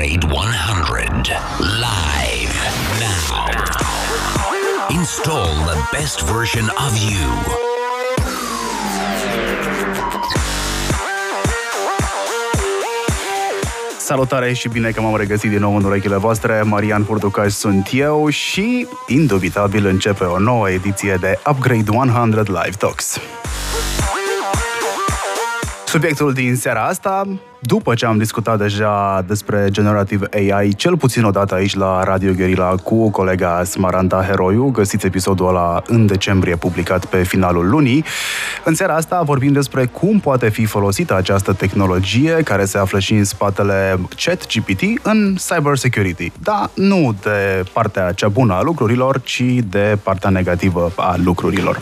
Upgrade 100. Live now. Install the best version of you. Salutare și bine că m-am regăsit din nou în urechile voastre. Marian Furducaș sunt eu și, indubitabil, începe o nouă ediție de Upgrade 100 Live Talks. Subiectul din seara asta după ce am discutat deja despre Generative AI, cel puțin o dată aici la Radio Guerilla cu colega Smaranda Heroiu, găsiți episodul ăla în decembrie publicat pe finalul lunii, în seara asta vorbim despre cum poate fi folosită această tehnologie care se află și în spatele ChatGPT în cybersecurity. Da, nu de partea cea bună a lucrurilor, ci de partea negativă a lucrurilor.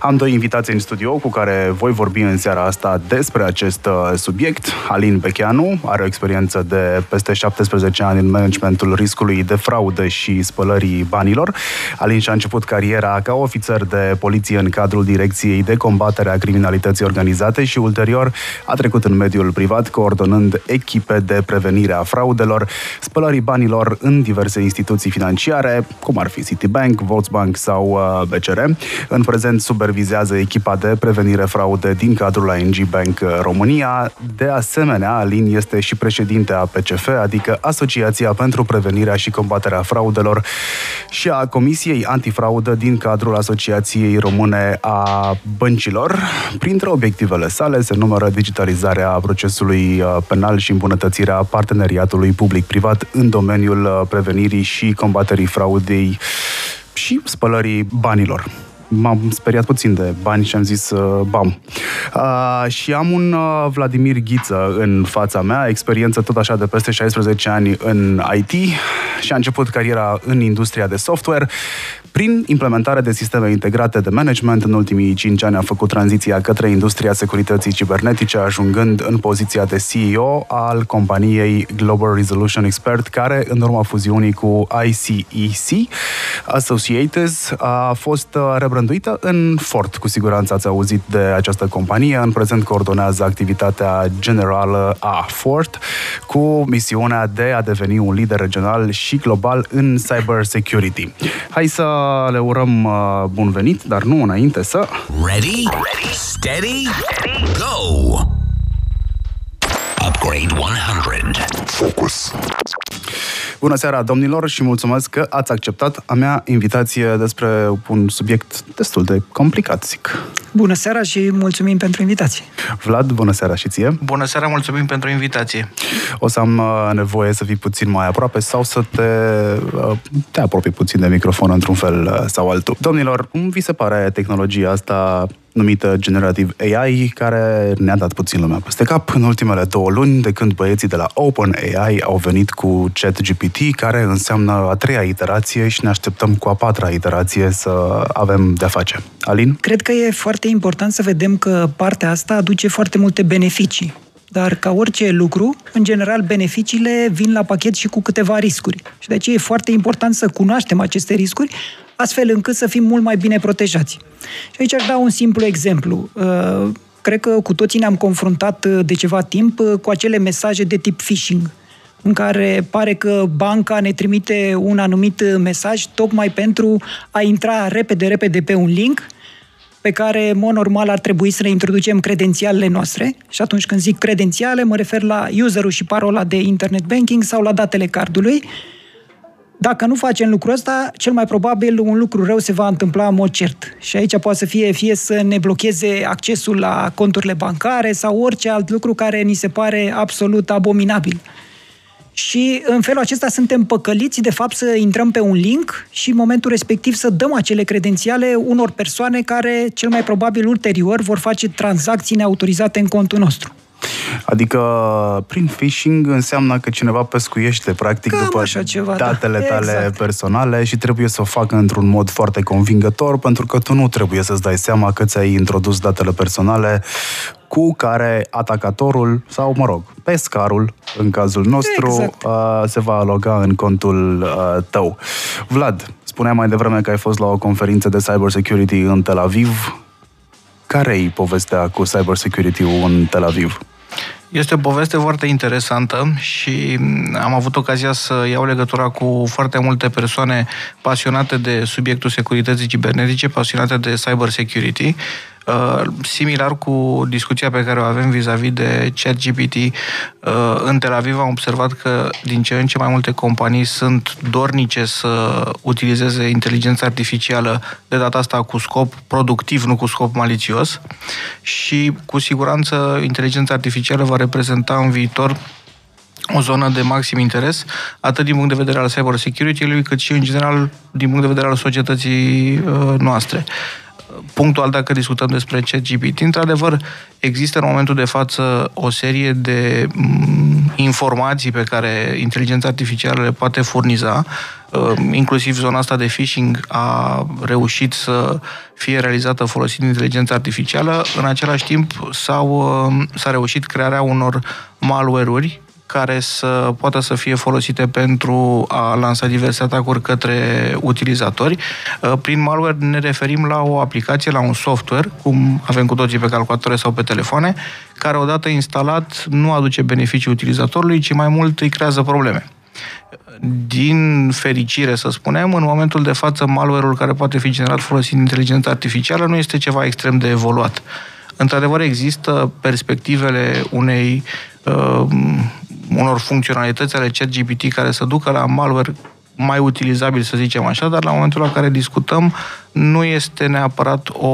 Am doi invitații în studio cu care voi vorbi în seara asta despre acest uh, subiect. Alin Alin Becheanu are o experiență de peste 17 ani în managementul riscului de fraudă și spălării banilor. Alin și-a început cariera ca ofițer de poliție în cadrul Direcției de Combatere a Criminalității Organizate și ulterior a trecut în mediul privat coordonând echipe de prevenire a fraudelor, spălării banilor în diverse instituții financiare, cum ar fi Citibank, Volksbank sau uh, BCR. În prezent supervizează echipa de prevenire fraude din cadrul ING Bank România. De asemenea, asemenea, Alin este și președinte a PCF, adică Asociația pentru Prevenirea și Combaterea Fraudelor și a Comisiei Antifraudă din cadrul Asociației Române a Băncilor. Printre obiectivele sale se numără digitalizarea procesului uh, penal și îmbunătățirea parteneriatului public-privat în domeniul uh, prevenirii și combaterii fraudei și spălării banilor m-am speriat puțin de bani și am zis uh, bam. Uh, și am un uh, Vladimir Ghiță în fața mea, experiență tot așa de peste 16 ani în IT și a început cariera în industria de software. Prin implementarea de sisteme integrate de management, în ultimii 5 ani a făcut tranziția către industria securității cibernetice, ajungând în poziția de CEO al companiei Global Resolution Expert, care, în urma fuziunii cu ICEC Associated, a fost rebrânduită în Ford. Cu siguranță ați auzit de această companie. În prezent coordonează activitatea generală a Ford, cu misiunea de a deveni un lider regional și global în cyber security. Hai să le urăm uh, bun venit, dar nu înainte să... Ready? Ready? Steady? Go! Upgrade 100. Focus. Bună seara, domnilor, și mulțumesc că ați acceptat a mea invitație despre un subiect destul de complicat, zic. Bună seara și mulțumim pentru invitație. Vlad, bună seara și ție. Bună seara, mulțumim pentru invitație. O să am uh, nevoie să fii puțin mai aproape sau să te, uh, te apropii puțin de microfon într-un fel uh, sau altul. Domnilor, cum vi se pare tehnologia asta numită Generative AI, care ne-a dat puțin lumea peste cap în ultimele două luni, de când băieții de la OpenAI au venit cu ChatGPT, care înseamnă a treia iterație și ne așteptăm cu a patra iterație să avem de-a face. Alin? Cred că e foarte important să vedem că partea asta aduce foarte multe beneficii. Dar ca orice lucru, în general, beneficiile vin la pachet și cu câteva riscuri. Și de aceea e foarte important să cunoaștem aceste riscuri, astfel încât să fim mult mai bine protejați. Și aici aș da un simplu exemplu. Uh, cred că cu toții ne-am confruntat uh, de ceva timp uh, cu acele mesaje de tip phishing, în care pare că banca ne trimite un anumit mesaj tocmai pentru a intra repede, repede pe un link pe care, în mod normal, ar trebui să ne introducem credențialele noastre. Și atunci când zic credențiale, mă refer la userul și parola de internet banking sau la datele cardului. Dacă nu facem lucrul ăsta, cel mai probabil un lucru rău se va întâmpla în mod cert. Și aici poate să fie fie să ne blocheze accesul la conturile bancare sau orice alt lucru care ni se pare absolut abominabil. Și în felul acesta suntem păcăliți de fapt să intrăm pe un link și în momentul respectiv să dăm acele credențiale unor persoane care cel mai probabil ulterior vor face tranzacții neautorizate în contul nostru. Adică, prin phishing înseamnă că cineva pescuiește, practic, Cam după așa ceva, datele da. tale Exact. personale și trebuie să o facă într-un mod foarte convingător, pentru că tu nu trebuie să-ți dai seama că ți-ai introdus datele personale cu care atacatorul, sau, mă rog, pescarul, în cazul nostru, Exact. uh, se va aloga în contul uh, tău. Vlad, spuneai mai devreme că ai fost la o conferință de cybersecurity în Tel Aviv. Care-i povestea cu cybersecurity în Tel Aviv? Este o poveste foarte interesantă și am avut ocazia să iau legătura cu foarte multe persoane pasionate de subiectul securității cibernetice, pasionate de cyber security. Uh, similar cu discuția pe care o avem vis-a-vis de ChatGPT, uh, în Tel Aviv am observat că din ce în ce mai multe companii sunt dornice să utilizeze inteligența artificială de data asta cu scop productiv, nu cu scop malițios. Și cu siguranță inteligența artificială va reprezenta în viitor o zonă de maxim interes, atât din punct de vedere al cyber security-ului, cât și în general din punct de vedere al societății uh, noastre punctual dacă discutăm despre ChatGPT, într-adevăr există în momentul de față o serie de mm, informații pe care inteligența artificială le poate furniza, uh, inclusiv zona asta de phishing a reușit să fie realizată folosind inteligența artificială. În același timp s-au, uh, s-a reușit crearea unor malware-uri care să poată să fie folosite pentru a lansa diverse atacuri către utilizatori. Uh, prin malware ne referim la o aplicație, la un software, cum avem cu toții pe calculatoare sau pe telefoane, care odată instalat nu aduce beneficii utilizatorului, ci mai mult îi creează probleme din fericire, să spunem, în momentul de față, malware-ul care poate fi generat folosind inteligența artificială nu este ceva extrem de evoluat. Într-adevăr, există perspectivele unei uh, unor funcționalități ale ChatGPT care să ducă la malware mai utilizabil, să zicem așa, dar la momentul la care discutăm nu este neapărat o,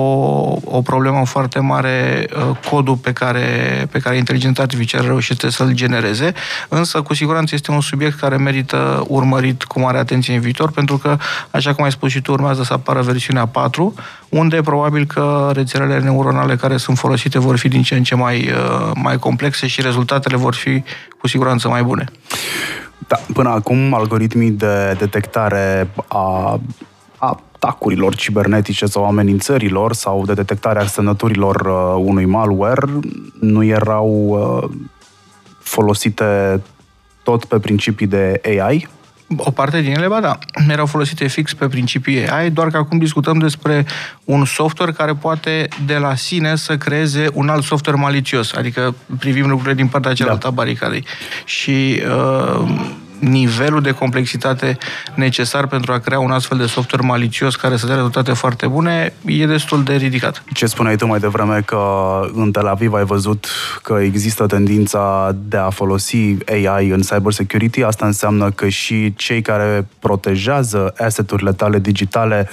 o problemă foarte mare uh, codul pe care, pe care inteligența artificială reușește să-l genereze, însă cu siguranță este un subiect care merită urmărit cu mare atenție în viitor, pentru că, așa cum ai spus și tu, urmează să apară versiunea 4, unde probabil că rețelele neuronale care sunt folosite vor fi din ce în ce mai, uh, mai complexe și rezultatele vor fi cu siguranță mai bune. Da, până acum, algoritmii de detectare a atacurilor cibernetice sau amenințărilor sau de detectarea semnăturilor uh, unui malware nu erau uh, folosite tot pe principii de AI? O parte din ele, ba da, erau folosite fix pe principii AI, doar că acum discutăm despre un software care poate de la sine să creeze un alt software malicios, adică privim lucrurile din partea cealaltă da. a baricadei. Și uh, nivelul de complexitate necesar pentru a crea un astfel de software malicios care să dea rezultate foarte bune e destul de ridicat. Ce spuneai tu mai devreme că în Tel Aviv ai văzut că există tendința de a folosi AI în cybersecurity, asta înseamnă că și cei care protejează asset-urile tale digitale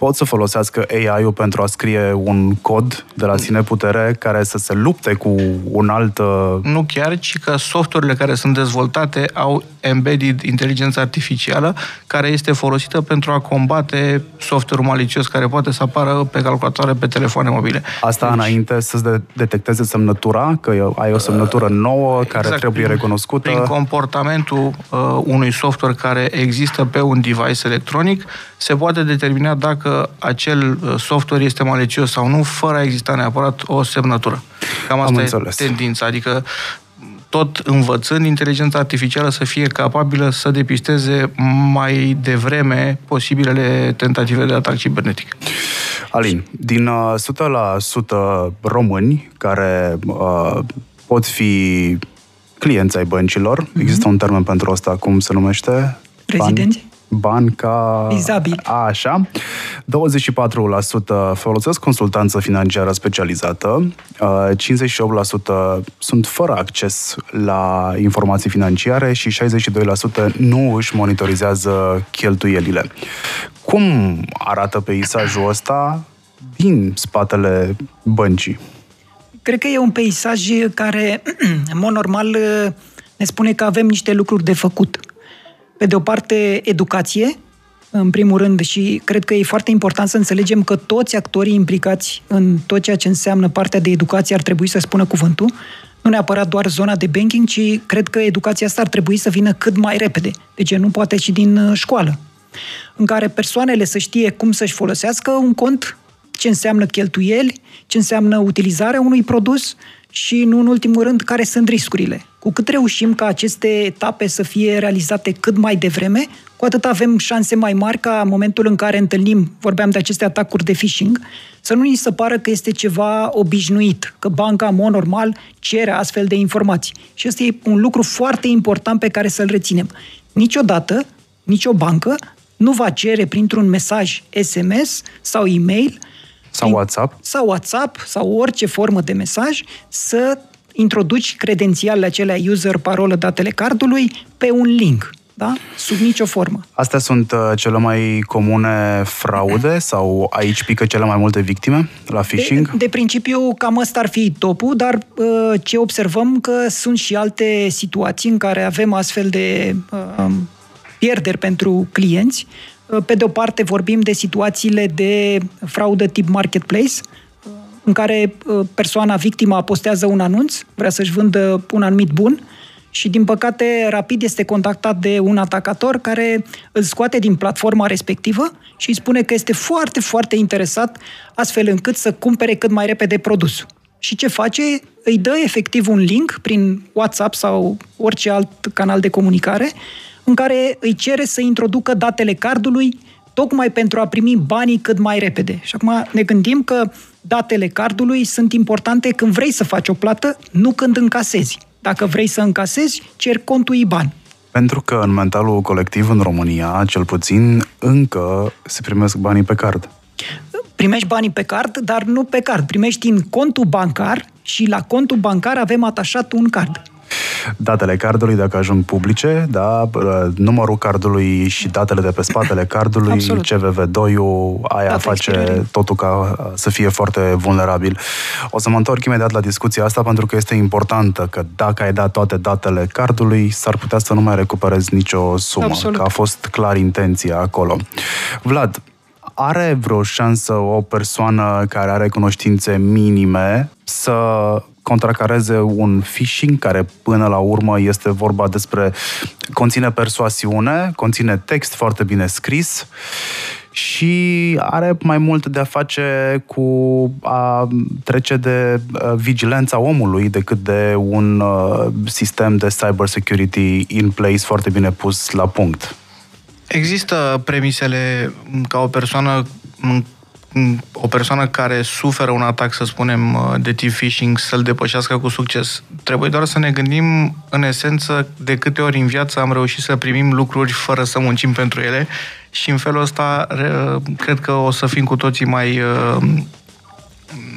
pot să folosească AI-ul pentru a scrie un cod de la sine putere care să se lupte cu un alt... Uh, nu chiar, ci că softurile care sunt dezvoltate au embedded inteligența artificială care este folosită pentru a combate software malicios care poate să apară pe calculatoare, pe telefoane mobile. Asta deci, înainte să de- detecteze semnătura, că ai o semnătură nouă care exact, trebuie prin, recunoscută. Prin comportamentul uh, unui software care există pe un device electronic, se poate determina dacă acel uh, software este malicios sau nu, fără a exista neapărat o semnătură. Cam asta Am e înțeles. tendința. Adică tot învățând inteligența artificială să fie capabilă să depisteze mai devreme posibilele tentative de atac cibernetic. Alin, din 100% uh, români care uh, pot fi clienți ai băncilor, mm-hmm. există un termen pentru asta, cum se numește? Rezidenți? Banca... Vizabil. A, așa. 24% folosesc consultanță financiară specializată, 58% sunt fără acces la informații financiare și 62% nu își monitorizează cheltuielile. Cum arată peisajul ăsta din spatele băncii? Cred că e un peisaj care, în mod normal, ne spune că avem niște lucruri de făcut pe de o parte, educație, în primul rând, și cred că e foarte important să înțelegem că toți actorii implicați în tot ceea ce înseamnă partea de educație ar trebui să spună cuvântul, nu neapărat doar zona de banking, ci cred că educația asta ar trebui să vină cât mai repede. Deci nu poate și din uh, școală, în care persoanele să știe cum să-și folosească un cont, ce înseamnă cheltuieli, ce înseamnă utilizarea unui produs, și, nu în ultimul rând, care sunt riscurile. Cu cât reușim ca aceste etape să fie realizate cât mai devreme, cu atât avem șanse mai mari ca în momentul în care întâlnim, vorbeam de aceste atacuri de phishing, să nu ni se pară că este ceva obișnuit, că banca, în mod normal, cere astfel de informații. Și ăsta e un lucru foarte important pe care să-l reținem. Niciodată, nicio bancă nu va cere printr-un mesaj SMS sau e-mail sau prin, WhatsApp sau WhatsApp sau orice formă de mesaj să introduci credențialele acelea user, parolă, datele cardului pe un link. Da? Sub nicio formă. Astea sunt uh, cele mai comune fraude sau aici pică cele mai multe victime la phishing? De, de principiu, cam ăsta ar fi topul, dar uh, ce observăm că sunt și alte situații în care avem astfel de uh, pierderi pentru clienți. Uh, pe de o parte vorbim de situațiile de fraudă tip marketplace, uh, în care uh, persoana victima postează un anunț, vrea să-și vândă un anumit bun și, din păcate, rapid este contactat de un atacator care îl scoate din platforma respectivă și îi spune că este foarte, foarte interesat astfel încât să cumpere cât mai repede produsul. Și ce face? Îi dă efectiv un link prin WhatsApp sau orice alt canal de comunicare în care îi cere să introducă datele cardului tocmai pentru a primi banii cât mai repede. Și acum ne gândim că datele cardului sunt importante când vrei să faci o plată, nu când încasezi. Dacă vrei să încasezi, cer contul IBAN. Pentru că în mentalul colectiv în România, cel puțin, încă se primesc banii pe card. Primești banii pe card, dar nu pe card. Primești în contul bancar și la contul bancar avem atașat un card datele cardului, dacă ajung publice, da, numărul cardului și datele de pe spatele cardului, Absolut. CVV2-ul, aia Data face expirării. totul ca să fie foarte vulnerabil. O să mă întorc imediat la discuția asta pentru că este importantă că dacă ai dat toate datele cardului, s-ar putea să nu mai recuperezi nicio sumă, Absolut. că a fost clar intenția acolo. Vlad, are vreo șansă o persoană care are cunoștințe minime să contracareze un phishing care până la urmă este vorba despre conține persoasiune, conține text foarte bine scris și are mai mult de a face cu a trece de uh, vigilența omului decât de un uh, sistem de cyber security in place foarte bine pus la punct. Există premisele ca o persoană o persoană care suferă un atac, să spunem, de tip phishing, să-l depășească cu succes. Trebuie doar să ne gândim, în esență, de câte ori în viață am reușit să primim lucruri fără să muncim pentru ele și în felul ăsta cred că o să fim cu toții mai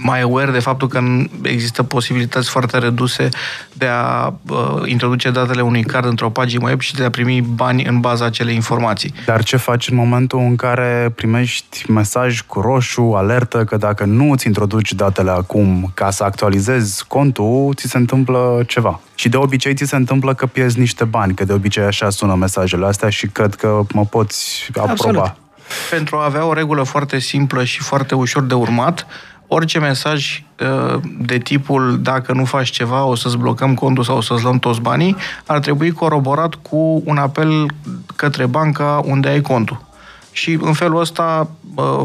mai aware de faptul că există posibilități foarte reduse de a uh, introduce datele unui card într-o pagină web și de a primi bani în baza acelei informații. Dar ce faci în momentul în care primești mesaj cu roșu, alertă că dacă nu îți introduci datele acum ca să actualizezi contul, ți se întâmplă ceva? Și de obicei ți se întâmplă că pierzi niște bani, că de obicei așa sună mesajele astea și cred că mă poți aproba. Absolut. Pentru a avea o regulă foarte simplă și foarte ușor de urmat, orice mesaj uh, de tipul dacă nu faci ceva o să-ți blocăm contul sau o să-ți luăm toți banii, ar trebui coroborat cu un apel către banca unde ai contul. Și în felul ăsta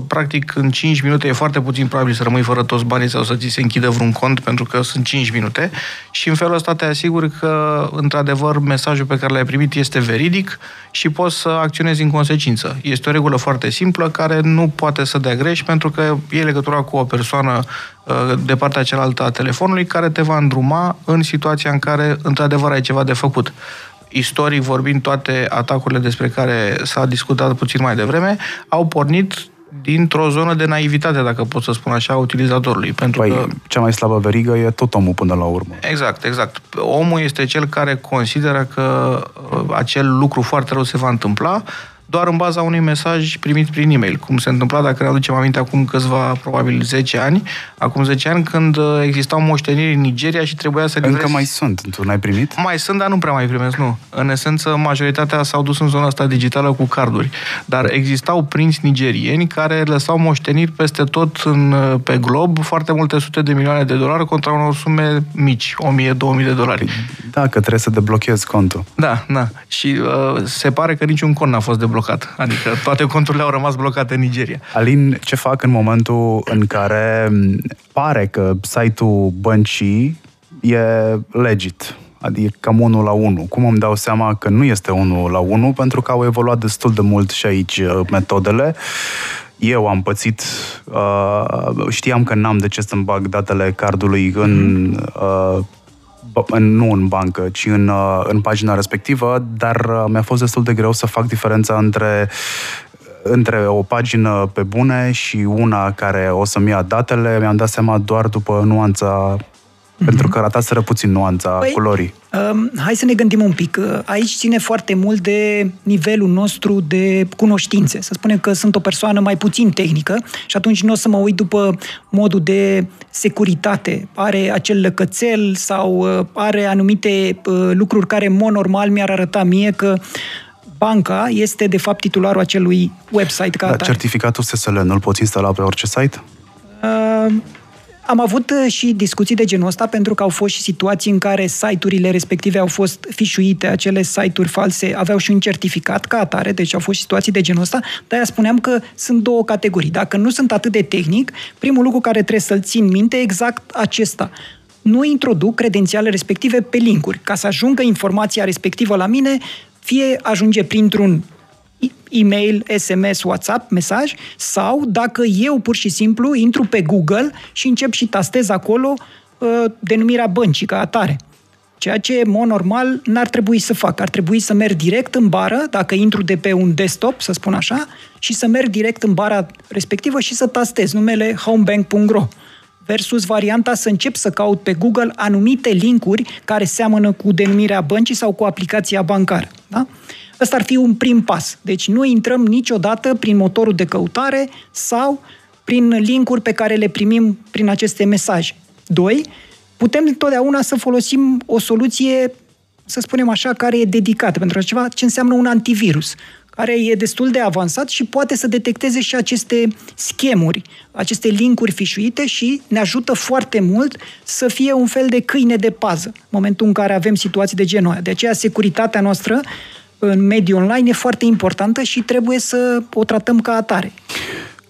practic în 5 minute e foarte puțin probabil să rămâi fără toți banii sau să ți se închidă vreun cont pentru că sunt 5 minute și în felul ăsta te asiguri că într-adevăr mesajul pe care l-ai primit este veridic și poți să acționezi în consecință. Este o regulă foarte simplă care nu poate să dea greș pentru că e legătura cu o persoană uh, de partea cealaltă a telefonului care te va îndruma în situația în care într-adevăr ai ceva de făcut istoric vorbind, toate atacurile despre care s-a discutat puțin mai devreme, au pornit dintr-o zonă de naivitate, dacă pot să spun așa, a utilizatorului. Pentru păi, că... cea mai slabă verigă e tot omul până la urmă. Exact, exact. Omul este cel care consideră că uh, acel lucru foarte rău se va întâmpla, doar în baza unui mesaj primit prin e-mail, cum se întâmpla, dacă ne aducem aminte, acum câțiva, probabil 10 ani, acum 10 ani, când uh, existau moșteniri în Nigeria și trebuia să livrezi... Încă mai sunt, tu n-ai primit? Mai sunt, dar nu prea mai primesc, nu. În esență, majoritatea s-au dus în zona asta digitală cu carduri, dar existau prinți nigerieni care lăsau moșteniri peste tot în, uh, pe glob, foarte multe sute de milioane de dolari contra unor sume mici, 1000-2000 de dolari. Da, că trebuie să deblochezi contul. Da, da. Și uh, se pare că niciun cont n-a fost deblocat blocat. Adică toate conturile au rămas blocate în Nigeria. Alin, ce fac în momentul în care pare că site-ul băncii e legit. Adică cam 1 la 1. Cum îmi dau seama că nu este 1 la 1? Pentru că au evoluat destul de mult și aici uh, metodele. Eu am pățit, uh, știam că n-am de ce să-mi bag datele cardului în, uh, în nu în bancă, ci în, uh, în pagina respectivă, dar uh, mi-a fost destul de greu să fac diferența între între o pagină pe bune și una care o să-mi ia datele, mi-am dat seama doar după nuanța Mm-hmm. Pentru că rataseră puțin nuanța păi, culorii. Um, hai să ne gândim un pic. Aici ține foarte mult de nivelul nostru de cunoștințe. Să spunem că sunt o persoană mai puțin tehnică și atunci nu o să mă uit după modul de securitate. Are acel lăcățel sau uh, are anumite uh, lucruri care, în mod normal, mi-ar arăta mie că banca este, de fapt, titularul acelui website. Ca da, certificatul SSL nu-l poți instala pe orice site? Uh, am avut uh, și discuții de genul ăsta pentru că au fost și situații în care site-urile respective au fost fișuite, acele site-uri false aveau și un certificat ca atare, deci au fost și situații de genul ăsta, de-aia spuneam că sunt două categorii. Dacă nu sunt atât de tehnic, primul lucru care trebuie să-l țin minte e exact acesta nu introduc credențiale respective pe linkuri. Ca să ajungă informația respectivă la mine, fie ajunge printr-un e-mail, SMS, WhatsApp, mesaj, sau dacă eu pur și simplu intru pe Google și încep și tastez acolo uh, denumirea băncii ca atare. Ceea ce, în mod normal, n-ar trebui să fac. Ar trebui să merg direct în bară, dacă intru de pe un desktop, să spun așa, și să merg direct în bara respectivă și să tastez numele homebank.ro versus varianta să încep să caut pe Google anumite linkuri care seamănă cu denumirea băncii sau cu aplicația bancară. Da? Ăsta ar fi un prim pas. Deci nu intrăm niciodată prin motorul de căutare sau prin linkuri pe care le primim prin aceste mesaje. Doi, putem întotdeauna să folosim o soluție, să spunem așa, care e dedicată pentru ceva ce înseamnă un antivirus, care e destul de avansat și poate să detecteze și aceste schemuri, aceste linkuri fișuite și ne ajută foarte mult să fie un fel de câine de pază în momentul în care avem situații de genul ăla. De aceea securitatea noastră în mediul online e foarte importantă și trebuie să o tratăm ca atare.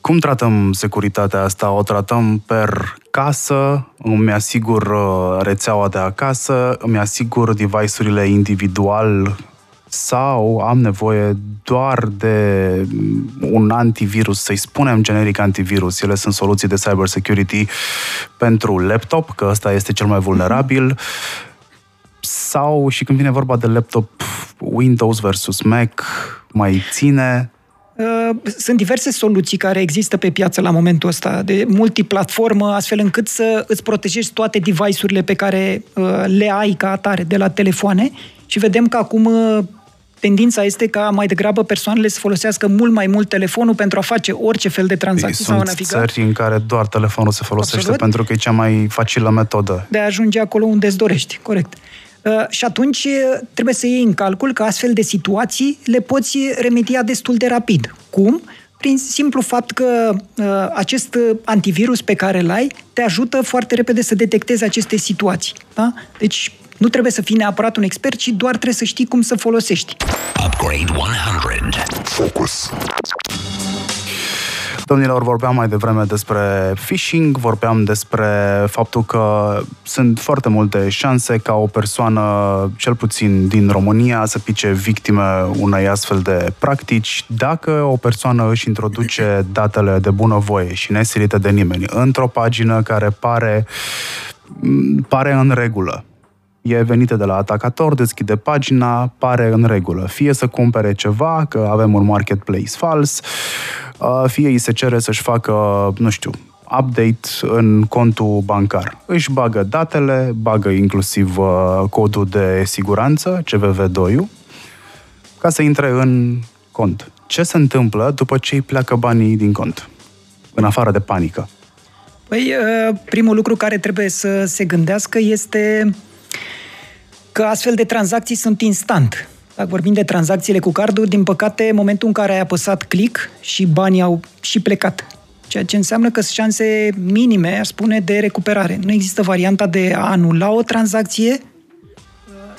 Cum tratăm securitatea asta? O tratăm per casă, îmi asigur uh, rețeaua de acasă, îmi asigur device-urile individual sau am nevoie doar de un antivirus, să-i spunem generic antivirus. Ele sunt soluții de cybersecurity pentru laptop, că ăsta este cel mai vulnerabil. Mm-hmm sau și când vine vorba de laptop Windows versus Mac, mai ține? Uh, sunt diverse soluții care există pe piață la momentul ăsta, de multiplatformă, astfel încât să îți protejezi toate device-urile pe care uh, le ai ca atare de la telefoane și vedem că acum uh, tendința este ca mai degrabă persoanele să folosească mult mai mult telefonul pentru a face orice fel de tranzacții Sunt sau a naviga. țări în care doar telefonul se folosește Absolut. pentru că e cea mai facilă metodă. De a ajunge acolo unde îți dorești, corect. Uh, și atunci uh, trebuie să iei în calcul că astfel de situații le poți remedia destul de rapid. Cum? Prin simplu fapt că uh, acest antivirus pe care îl ai te ajută foarte repede să detectezi aceste situații. Da? Deci nu trebuie să fii neapărat un expert, ci doar trebuie să știi cum să folosești. Upgrade 100. Focus. Domnilor, vorbeam mai devreme despre phishing, vorbeam despre faptul că sunt foarte multe șanse ca o persoană, cel puțin din România, să pice victime unei astfel de practici dacă o persoană își introduce datele de bunăvoie și nesilite de nimeni într-o pagină care pare pare în regulă e venită de la atacator, deschide pagina, pare în regulă. Fie să cumpere ceva, că avem un marketplace fals, uh, fie îi se cere să-și facă, nu știu, update în contul bancar. Își bagă datele, bagă inclusiv uh, codul de siguranță, CVV2-ul, ca să intre în cont. Ce se întâmplă după ce îi pleacă banii din cont? În afară de panică. Păi, uh, primul lucru care trebuie să se gândească este că astfel de tranzacții sunt instant. Dacă vorbim de tranzacțiile cu cardul, din păcate, în momentul în care ai apăsat click și banii au și plecat. Ceea ce înseamnă că sunt șanse minime, aș spune, de recuperare. Nu există varianta de a anula o tranzacție.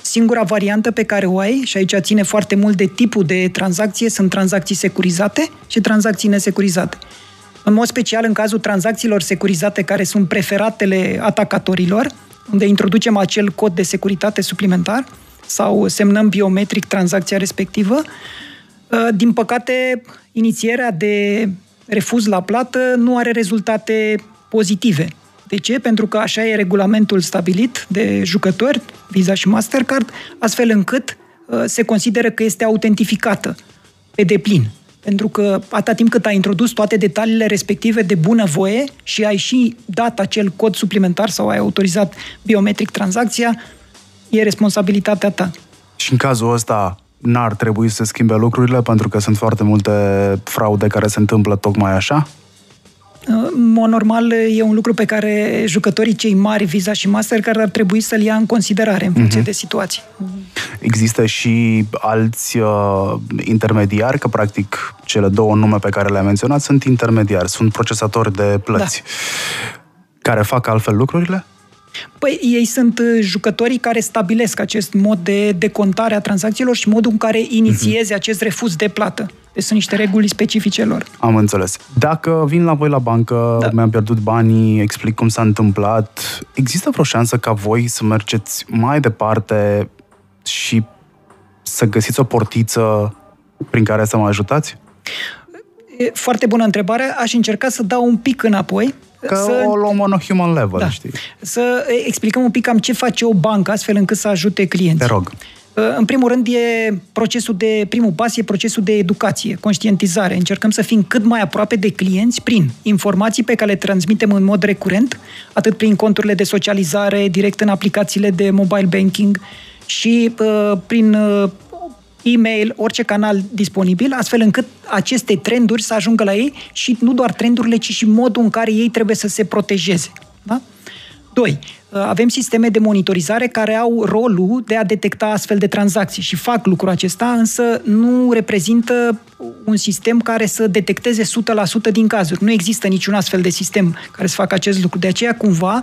Singura variantă pe care o ai, și aici ține foarte mult de tipul de tranzacție, sunt tranzacții securizate și tranzacții nesecurizate. În mod special, în cazul tranzacțiilor securizate, care sunt preferatele atacatorilor, unde introducem acel cod de securitate suplimentar sau semnăm biometric tranzacția respectivă. Uh, din păcate, inițierea de refuz la plată nu are rezultate pozitive. De ce? Pentru că așa e regulamentul stabilit de jucători, Visa și Mastercard, astfel încât uh, se consideră că este autentificată pe deplin. Pentru că atâta timp cât ai introdus toate detaliile respective de bună voie și ai și dat acel cod suplimentar sau ai autorizat biometric tranzacția, e responsabilitatea ta. Și în cazul ăsta n-ar trebui să se schimbe lucrurile pentru că sunt foarte multe fraude care se întâmplă tocmai așa? În mod normal, e un lucru pe care jucătorii cei mari, Visa și Mastercard, ar trebui să-l ia în considerare în funcție uh-huh. de situații. Există și alți uh, intermediari, că practic cele două nume pe care le-am menționat sunt intermediari, sunt procesatori de plăți. Da. Care fac altfel lucrurile? Păi ei sunt uh, jucătorii care stabilesc acest mod de decontare a tranzacțiilor și modul în care inițieze uh-huh. acest refuz de plată. Deci sunt niște reguli specifice lor. Am înțeles. Dacă vin la voi la bancă, da. mi-am pierdut banii, explic cum s-a întâmplat, există vreo șansă ca voi să mergeți mai departe și să găsiți o portiță prin care să mă ajutați? E foarte bună întrebare. Aș încerca să dau un pic înapoi Că să, o luăm on a human level, da, știi? Să explicăm un pic cam ce face o bancă astfel încât să ajute clienții. Te rog. În primul rând e procesul de, primul pas e procesul de educație, conștientizare. Încercăm să fim cât mai aproape de clienți prin informații pe care le transmitem în mod recurent, atât prin conturile de socializare, direct în aplicațiile de mobile banking și uh, prin uh, e-mail, orice canal disponibil, astfel încât aceste trenduri să ajungă la ei și nu doar trendurile, ci și modul în care ei trebuie să se protejeze. Da? Doi, avem sisteme de monitorizare care au rolul de a detecta astfel de tranzacții și fac lucrul acesta, însă nu reprezintă un sistem care să detecteze 100% din cazuri. Nu există niciun astfel de sistem care să facă acest lucru. De aceea, cumva,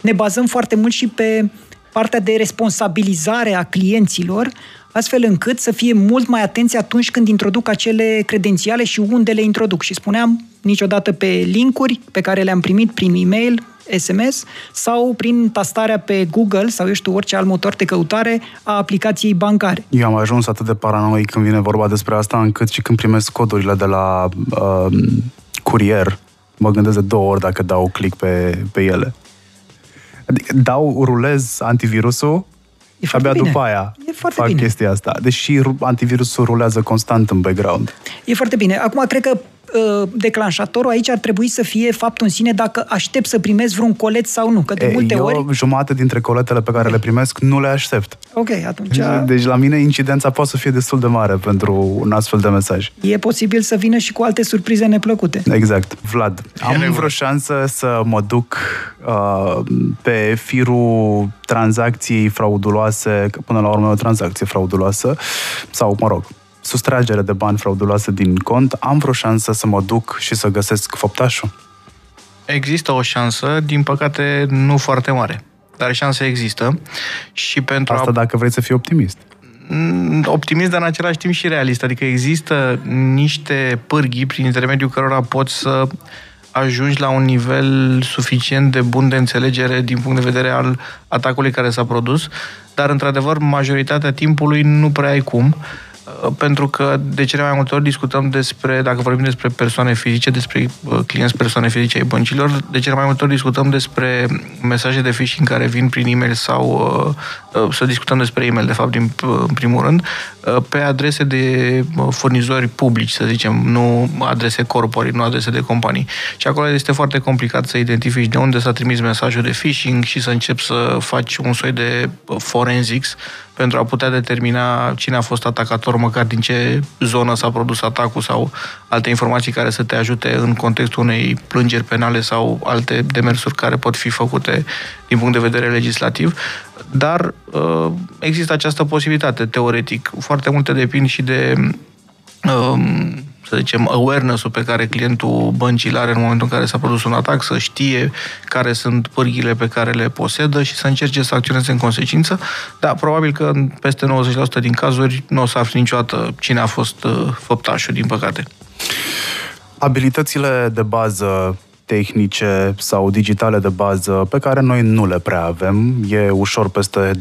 ne bazăm foarte mult și pe partea de responsabilizare a clienților, astfel încât să fie mult mai atenți atunci când introduc acele credențiale și unde le introduc. Și spuneam, niciodată pe linkuri pe care le-am primit prin e-mail, SMS sau prin tastarea pe Google sau, eu știu, orice alt motor de căutare a aplicației bancare. Eu am ajuns atât de paranoic când vine vorba despre asta, încât și când primesc codurile de la uh, curier, mă gândesc de două ori dacă dau click pe, pe ele. Adică dau, rulez antivirusul E și abia bine. după aia e foarte fac bine. chestia asta. Deși antivirusul rulează constant în background. E foarte bine. Acum, cred că uh, declanșatorul aici ar trebui să fie faptul în sine dacă aștept să primesc vreun colet sau nu. Că de E, multe eu, ori... jumate dintre coletele pe care le primesc, nu le aștept. Ok, atunci Deci la mine incidența poate să fie destul de mare pentru un astfel de mesaj. e posibil să vină și cu alte surprize neplăcute. Exact. Vlad, am regulă. vreo șansă să mă duc uh, pe firul tranzacției frauduloase, că până la urmă e o tranzacție frauduloasă, sau, mă rog, sustragere de bani frauduloase din cont, am vreo șansă să mă duc și să găsesc făptașul? Există o șansă, din păcate nu foarte mare, dar șansa există și pentru Asta a dacă vrei să fii optimist. Mm, optimist, dar în același timp și realist. Adică există niște pârghii prin intermediul cărora poți să ajungi la un nivel suficient de bun de înțelegere din punct de vedere al atacului care s-a produs, dar într-adevăr majoritatea timpului nu prea ai cum, uh, pentru că de cele mai multe ori discutăm despre, dacă vorbim despre persoane fizice, despre uh, clienți persoane fizice ai băncilor, de cele mai multe ori discutăm despre mesaje de phishing care vin prin e-mail sau uh, uh, să discutăm despre e-mail, de fapt, din, uh, în primul rând, uh, pe adrese de uh, furnizori publici, să zicem, nu adrese corpori, nu adrese de companii. Și acolo este foarte complicat să identifici de unde s-a trimis mesajul de phishing și să începi să faci un soi de uh, forensics pentru a putea determina cine a fost atacator, măcar din ce zonă s-a produs atacul sau alte informații care să te ajute în contextul unei plângeri penale sau alte demersuri care pot fi făcute din punct de vedere legislativ. Dar uh, există această posibilitate, teoretic. Foarte multe depind și de um, să zicem, awareness-ul pe care clientul băncii îl are în momentul în care s-a produs un atac, să știe care sunt pârghile pe care le posedă și să încerce să acționeze în consecință. Da, probabil că în peste 90% din cazuri nu o să afli niciodată cine a fost uh, făptașul, din păcate. Abilitățile de bază tehnice sau digitale de bază pe care noi nu le prea avem. E ușor peste 20%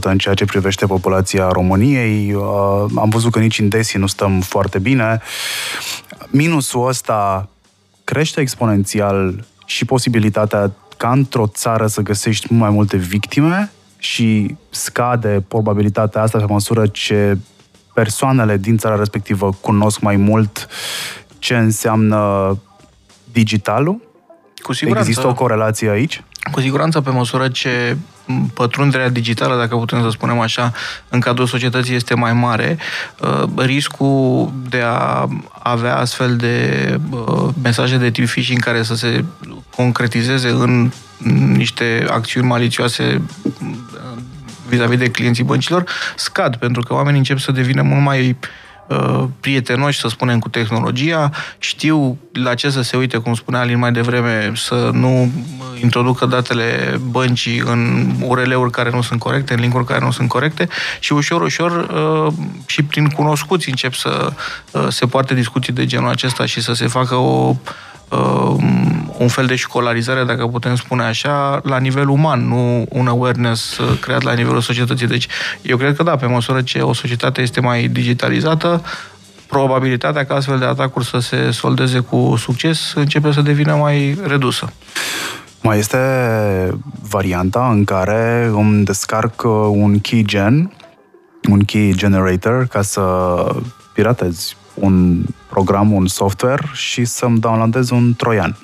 în ceea ce privește populația României. Uh, am văzut că nici în DESI nu stăm foarte bine. Minusul ăsta crește exponențial și posibilitatea ca într-o țară să găsești mult mai multe victime și scade probabilitatea asta pe măsură ce persoanele din țara respectivă cunosc mai mult ce înseamnă digitalul? Cu siguranță. Există o corelație aici? Cu siguranță, pe măsură ce pătrunderea digitală, dacă putem să spunem așa, în cadrul societății este mai mare, uh, riscul de a avea astfel de uh, mesaje de tip phishing care să se concretizeze în niște acțiuni malițioase uh, vis-a-vis de clienții băncilor scad, pentru că oamenii încep să devină mult mai Uh, prietenoși, să spunem, cu tehnologia, știu la ce să se uite, cum spunea Alin mai devreme, să nu introducă datele băncii în URL-uri care nu sunt corecte, în link-uri care nu sunt corecte. Și ușor, ușor uh, și prin cunoscuți încep să uh, se poarte discuții de genul acesta și să se facă o un fel de școlarizare, dacă putem spune așa, la nivel uman, nu un awareness uh, creat la nivelul societății. Deci, eu cred că da, pe măsură ce o societate este mai digitalizată, probabilitatea ca astfel de atacuri să se soldeze cu succes începe să devină mai redusă. Mai este varianta în care îmi descarc un key gen, un key generator, ca să piratezi un program, un software și să-mi downloadez un troian.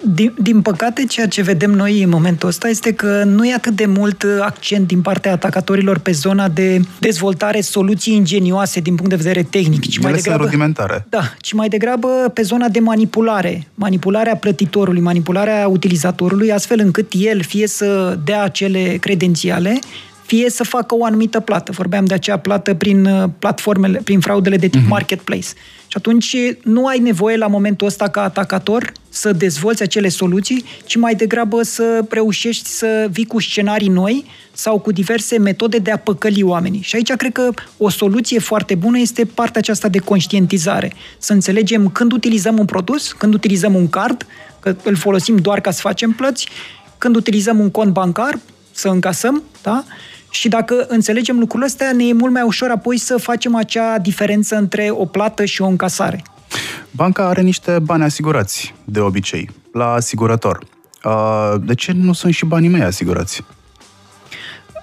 Din, din păcate, ceea ce vedem noi în momentul ăsta este că nu e atât de mult accent din partea atacatorilor pe zona de dezvoltare soluții ingenioase din punct de vedere tehnic, ci mai degrabă, rudimentare. Da, ci mai degrabă pe zona de manipulare, manipularea plătitorului, manipularea utilizatorului, astfel încât el fie să dea acele credențiale, fie să facă o anumită plată. Vorbeam de acea plată prin uh, platformele, prin fraudele de tip uh-huh. marketplace. Și atunci nu ai nevoie la momentul ăsta ca atacator să dezvolți acele soluții, ci mai degrabă să reușești să vii cu scenarii noi sau cu diverse metode de a păcăli oamenii. Și aici cred că o soluție foarte bună este partea aceasta de conștientizare. Să înțelegem când utilizăm un produs, când utilizăm un card, că îl folosim doar ca să facem plăți, când utilizăm un cont bancar, să încasăm, da? Și dacă înțelegem lucrurile astea, ne e mult mai ușor apoi să facem acea diferență între o plată și o încasare. Banca are niște bani asigurați, de obicei, la asigurător. De ce nu sunt și banii mei asigurați?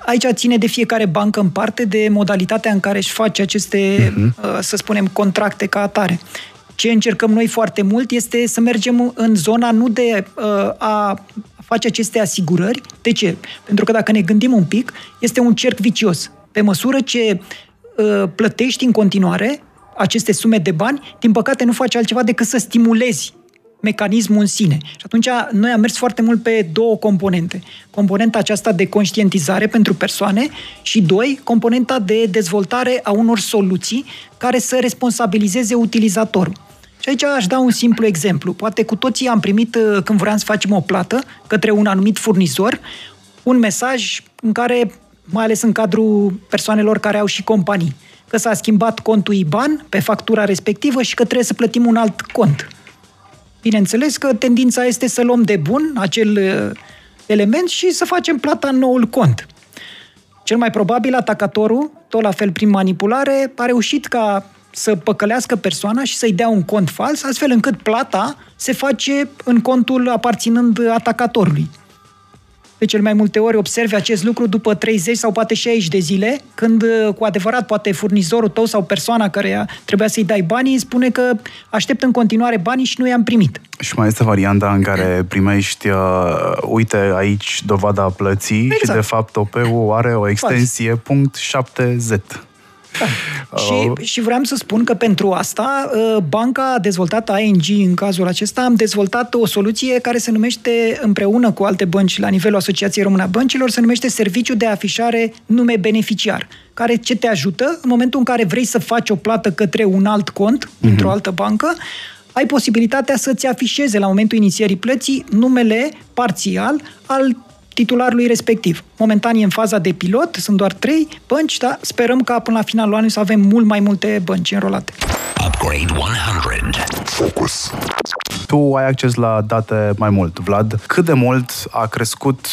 Aici ține de fiecare bancă în parte de modalitatea în care își face aceste, uh-huh. să spunem, contracte ca atare. Ce încercăm noi foarte mult este să mergem în zona nu de uh, a face aceste asigurări. De ce? Pentru că dacă ne gândim un pic, este un cerc vicios. Pe măsură ce uh, plătești în continuare aceste sume de bani, din păcate nu faci altceva decât să stimulezi mecanismul în sine. Și atunci noi am mers foarte mult pe două componente. Componenta aceasta de conștientizare pentru persoane și, doi, componenta de dezvoltare a unor soluții care să responsabilizeze utilizatorul. Și aici aș da un simplu exemplu. Poate cu toții am primit, uh, când vreau să facem o plată către un anumit furnizor, un mesaj în care, mai ales în cadrul persoanelor care au și companii, că s-a schimbat contul IBAN pe factura respectivă și că trebuie să plătim un alt cont. Bineînțeles că tendința este să luăm de bun acel uh, element și să facem plata în noul cont. Cel mai probabil atacatorul, tot la fel prin manipulare, a reușit ca să păcălească persoana și să-i dea un cont fals, astfel încât plata se face în contul aparținând atacatorului. De cel mai multe ori observi acest lucru după 30 sau poate 60 de zile, când cu adevărat poate furnizorul tău sau persoana care trebuia să-i dai banii spune că aștept în continuare banii și nu i-am primit. Și mai este varianta în care primești, uh, uite aici dovada plății exact. și de fapt OP-ul are o extensie punct .7Z. Da. și, și vreau să spun că pentru asta uh, banca a dezvoltat, ING în cazul acesta, am dezvoltat o soluție care se numește împreună cu alte bănci la nivelul Asociației Române a Băncilor, se numește Serviciu de Afișare Nume Beneficiar, care ce te ajută în momentul în care vrei să faci o plată către un alt cont, uh-huh. într-o altă bancă, ai posibilitatea să-ți afișeze la momentul inițierii plății numele parțial al titularului respectiv. Momentan e în faza de pilot, sunt doar trei bănci, dar sperăm ca până la finalul anului să avem mult mai multe bănci înrolate. Upgrade 100. Focus. Tu ai acces la date mai mult, Vlad. Cât de mult a crescut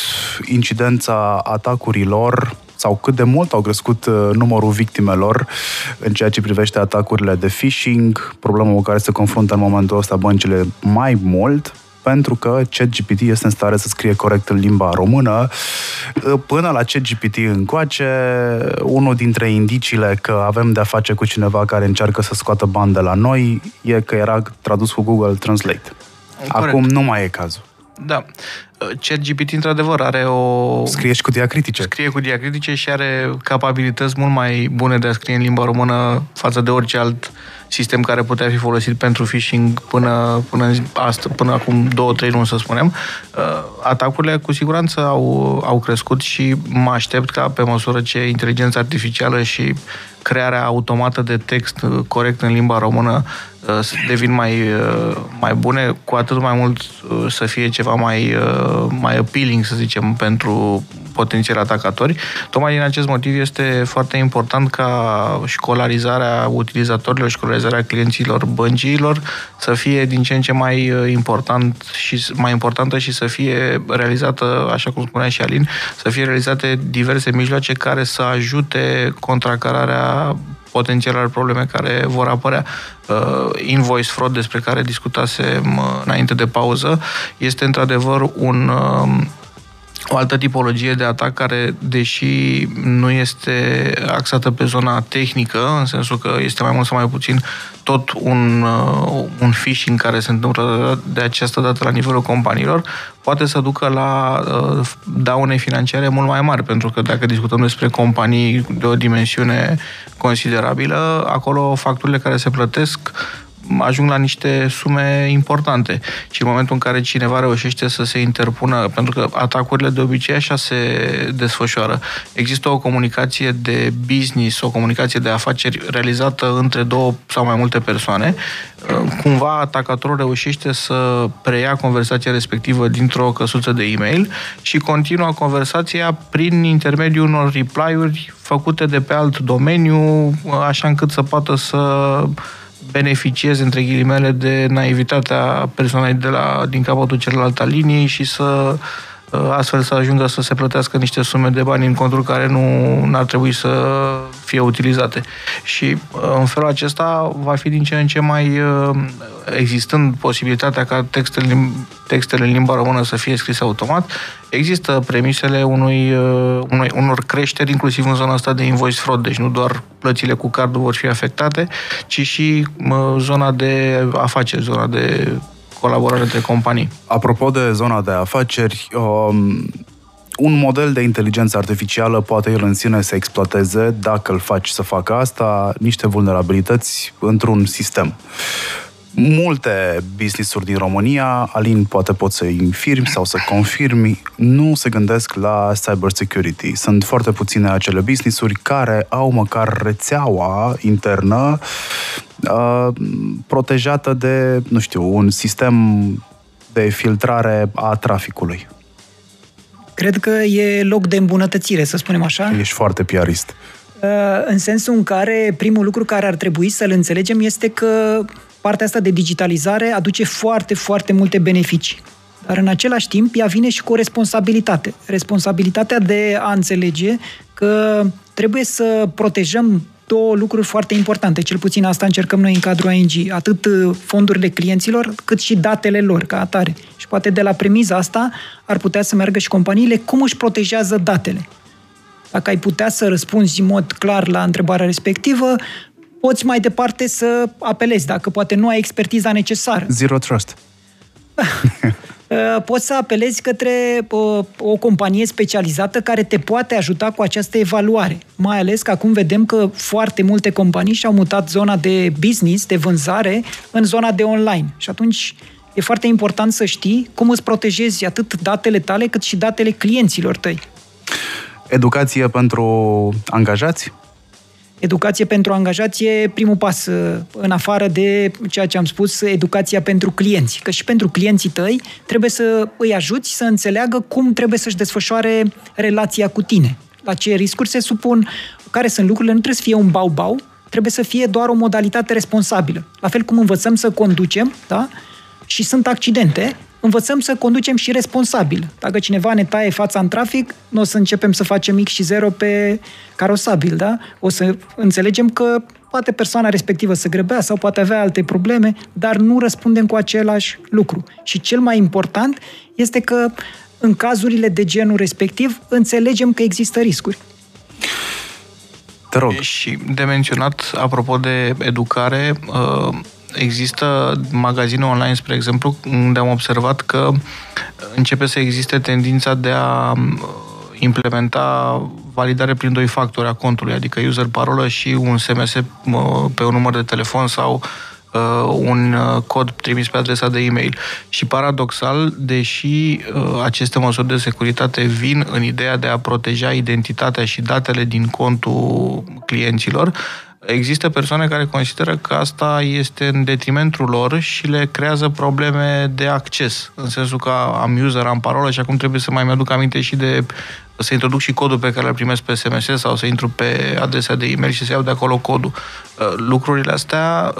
incidența atacurilor sau cât de mult au crescut uh, numărul victimelor în ceea ce privește atacurile de phishing, problemă cu care se confruntă în momentul ăsta băncile mai mult, pentru că ChatGPT este în stare să scrie corect în limba română. Până la ChatGPT încoace, unul dintre indiciile că avem de-a face cu cineva care încearcă să scoată bani de la noi e că era tradus cu Google Translate. Corect. Acum nu mai e cazul. Da. ChatGPT, într-adevăr, are o... Scrie și cu diacritice. Scrie cu diacritice și are capabilități mult mai bune de a scrie în limba română față de orice alt sistem care putea fi folosit pentru phishing până, până, asta, până acum două, trei luni, să spunem. Uh, atacurile cu siguranță au, au crescut și mă aștept ca pe măsură ce inteligența artificială și crearea automată de text uh, corect în limba română uh, să devin mai, uh, mai bune, cu atât mai mult să fie ceva mai, mai appealing, să zicem, pentru potențiali atacatori. Tocmai din acest motiv este foarte important ca școlarizarea utilizatorilor, școlarizarea clienților băncilor să fie din ce în ce mai important și mai importantă și să fie realizată, așa cum spunea și Alin, să fie realizate diverse mijloace care să ajute contracararea potențialelor probleme care vor apărea. Uh, invoice fraud, despre care discutasem uh, înainte de pauză, este într-adevăr un uh, o altă tipologie de atac care, deși nu este axată pe zona tehnică, în sensul că este mai mult sau mai puțin tot un, uh, un phishing care se întâmplă de această dată la nivelul companiilor, poate să ducă la uh, daune financiare mult mai mari, pentru că dacă discutăm despre companii de o dimensiune considerabilă, acolo facturile care se plătesc ajung la niște sume importante. Și în momentul în care cineva reușește să se interpună, pentru că atacurile de obicei așa se desfășoară. Există o comunicație de business, o comunicație de afaceri realizată între două sau mai multe persoane. Cumva atacatorul reușește să preia conversația respectivă dintr-o căsuță de e-mail și continuă conversația prin intermediul unor reply-uri făcute de pe alt domeniu, așa încât să poată să beneficieze, între ghilimele, de naivitatea persoanei de la, din capătul celălalt al liniei și să uh, astfel să ajungă să se plătească niște sume de bani în contul care nu ar trebui să fie utilizate. Și uh, în felul acesta va fi din ce în ce mai uh, existând posibilitatea ca textele, textele în limba română să fie scrise automat, există premisele unui, unui, unor creșteri, inclusiv în zona asta de invoice fraud, deci nu doar plățile cu cardul vor fi afectate, ci și zona de afaceri, zona de colaborare între companii. Apropo de zona de afaceri, um, un model de inteligență artificială poate el în sine să exploateze, dacă îl faci să facă asta, niște vulnerabilități într-un sistem. Multe business-uri din România, Alin, poate poți să infirmi sau să confirmi, nu se gândesc la cyber security. Sunt foarte puține acele business-uri care au măcar rețeaua internă uh, protejată de, nu știu, un sistem de filtrare a traficului. Cred că e loc de îmbunătățire, să spunem așa. Ești foarte piarist. Uh, în sensul în care primul lucru care ar trebui să-l înțelegem este că partea asta de digitalizare aduce foarte, foarte multe beneficii. Dar în același timp ea vine și cu o responsabilitate. Responsabilitatea de a înțelege că trebuie să protejăm două lucruri foarte importante, cel puțin asta încercăm noi în cadrul ANG, atât uh, fondurile clienților, cât și datele lor ca atare. Și poate de la premiza asta ar putea să meargă și companiile cum își protejează datele. Dacă ai putea să răspunzi în mod clar la întrebarea respectivă, poți mai departe să apelezi, dacă poate nu ai expertiza necesară. Zero trust. Uh, poți să apelezi către o, uh, o companie specializată care te poate ajuta cu această evaluare. Mai ales că acum vedem că foarte multe companii și-au mutat zona de business, de vânzare, în zona de online. Și atunci e foarte important să știi cum îți protejezi atât datele tale cât și datele clienților tăi. Educație pentru angajați? Educație pentru angajați e primul pas, uh, în afară de ceea ce am spus, educația pentru clienți. Că și pentru clienții tăi trebuie să îi ajuți să înțeleagă cum trebuie să-și desfășoare relația cu tine. La ce riscuri se supun, care sunt lucrurile, nu trebuie să fie un bau-bau, trebuie să fie doar o modalitate responsabilă. La fel cum învățăm să conducem, da? și sunt accidente, învățăm să conducem și responsabil. Dacă cineva ne taie fața în trafic, nu o să începem să facem X și 0 pe carosabil, da? O să înțelegem că poate persoana respectivă să grebea sau poate avea alte probleme, dar nu răspundem cu același lucru. Și cel mai important este că în cazurile de genul respectiv înțelegem că există riscuri. Te rog. Și de menționat, apropo de educare, uh, există magazine online, spre exemplu, unde am observat că începe să existe tendința de a uh, implementa validare prin doi factori a contului, adică user parolă și un SMS uh, pe un număr de telefon sau uh, un uh, cod trimis pe adresa de e-mail. Și paradoxal, deși uh, aceste măsuri de securitate vin în ideea de a proteja identitatea și datele din contul clienților, Există persoane care consideră că asta este în detrimentul lor și le creează probleme de acces. În sensul că am user, am parolă și acum trebuie să mai mi-aduc aminte și de să introduc și codul pe care îl primesc pe SMS sau să intru pe adresa de e-mail și să iau de acolo codul. Lucrurile astea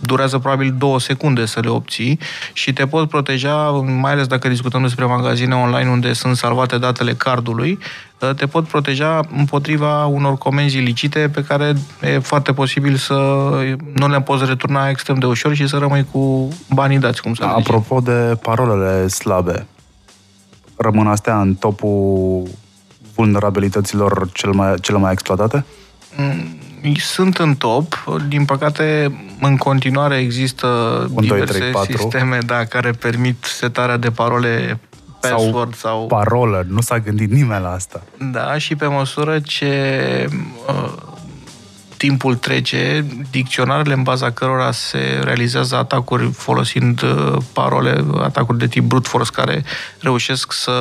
durează probabil două secunde să le obții și te pot proteja, mai ales dacă discutăm despre magazine online unde sunt salvate datele cardului, te pot proteja împotriva unor comenzi ilicite pe care e foarte posibil să nu le poți returna extrem de ușor și să rămâi cu banii dați, cum să Apropo de parolele slabe, rămân astea în topul vulnerabilităților cel mai, cele mai exploatate? Mm sunt în top. Din păcate, în continuare există 1, diverse 2, 3, sisteme da, care permit setarea de parole password sau, sau... parolă. Nu s-a gândit nimeni la asta. Da, și pe măsură ce uh, timpul trece, dicționarele în baza cărora se realizează atacuri folosind uh, parole, atacuri de tip brute force care reușesc să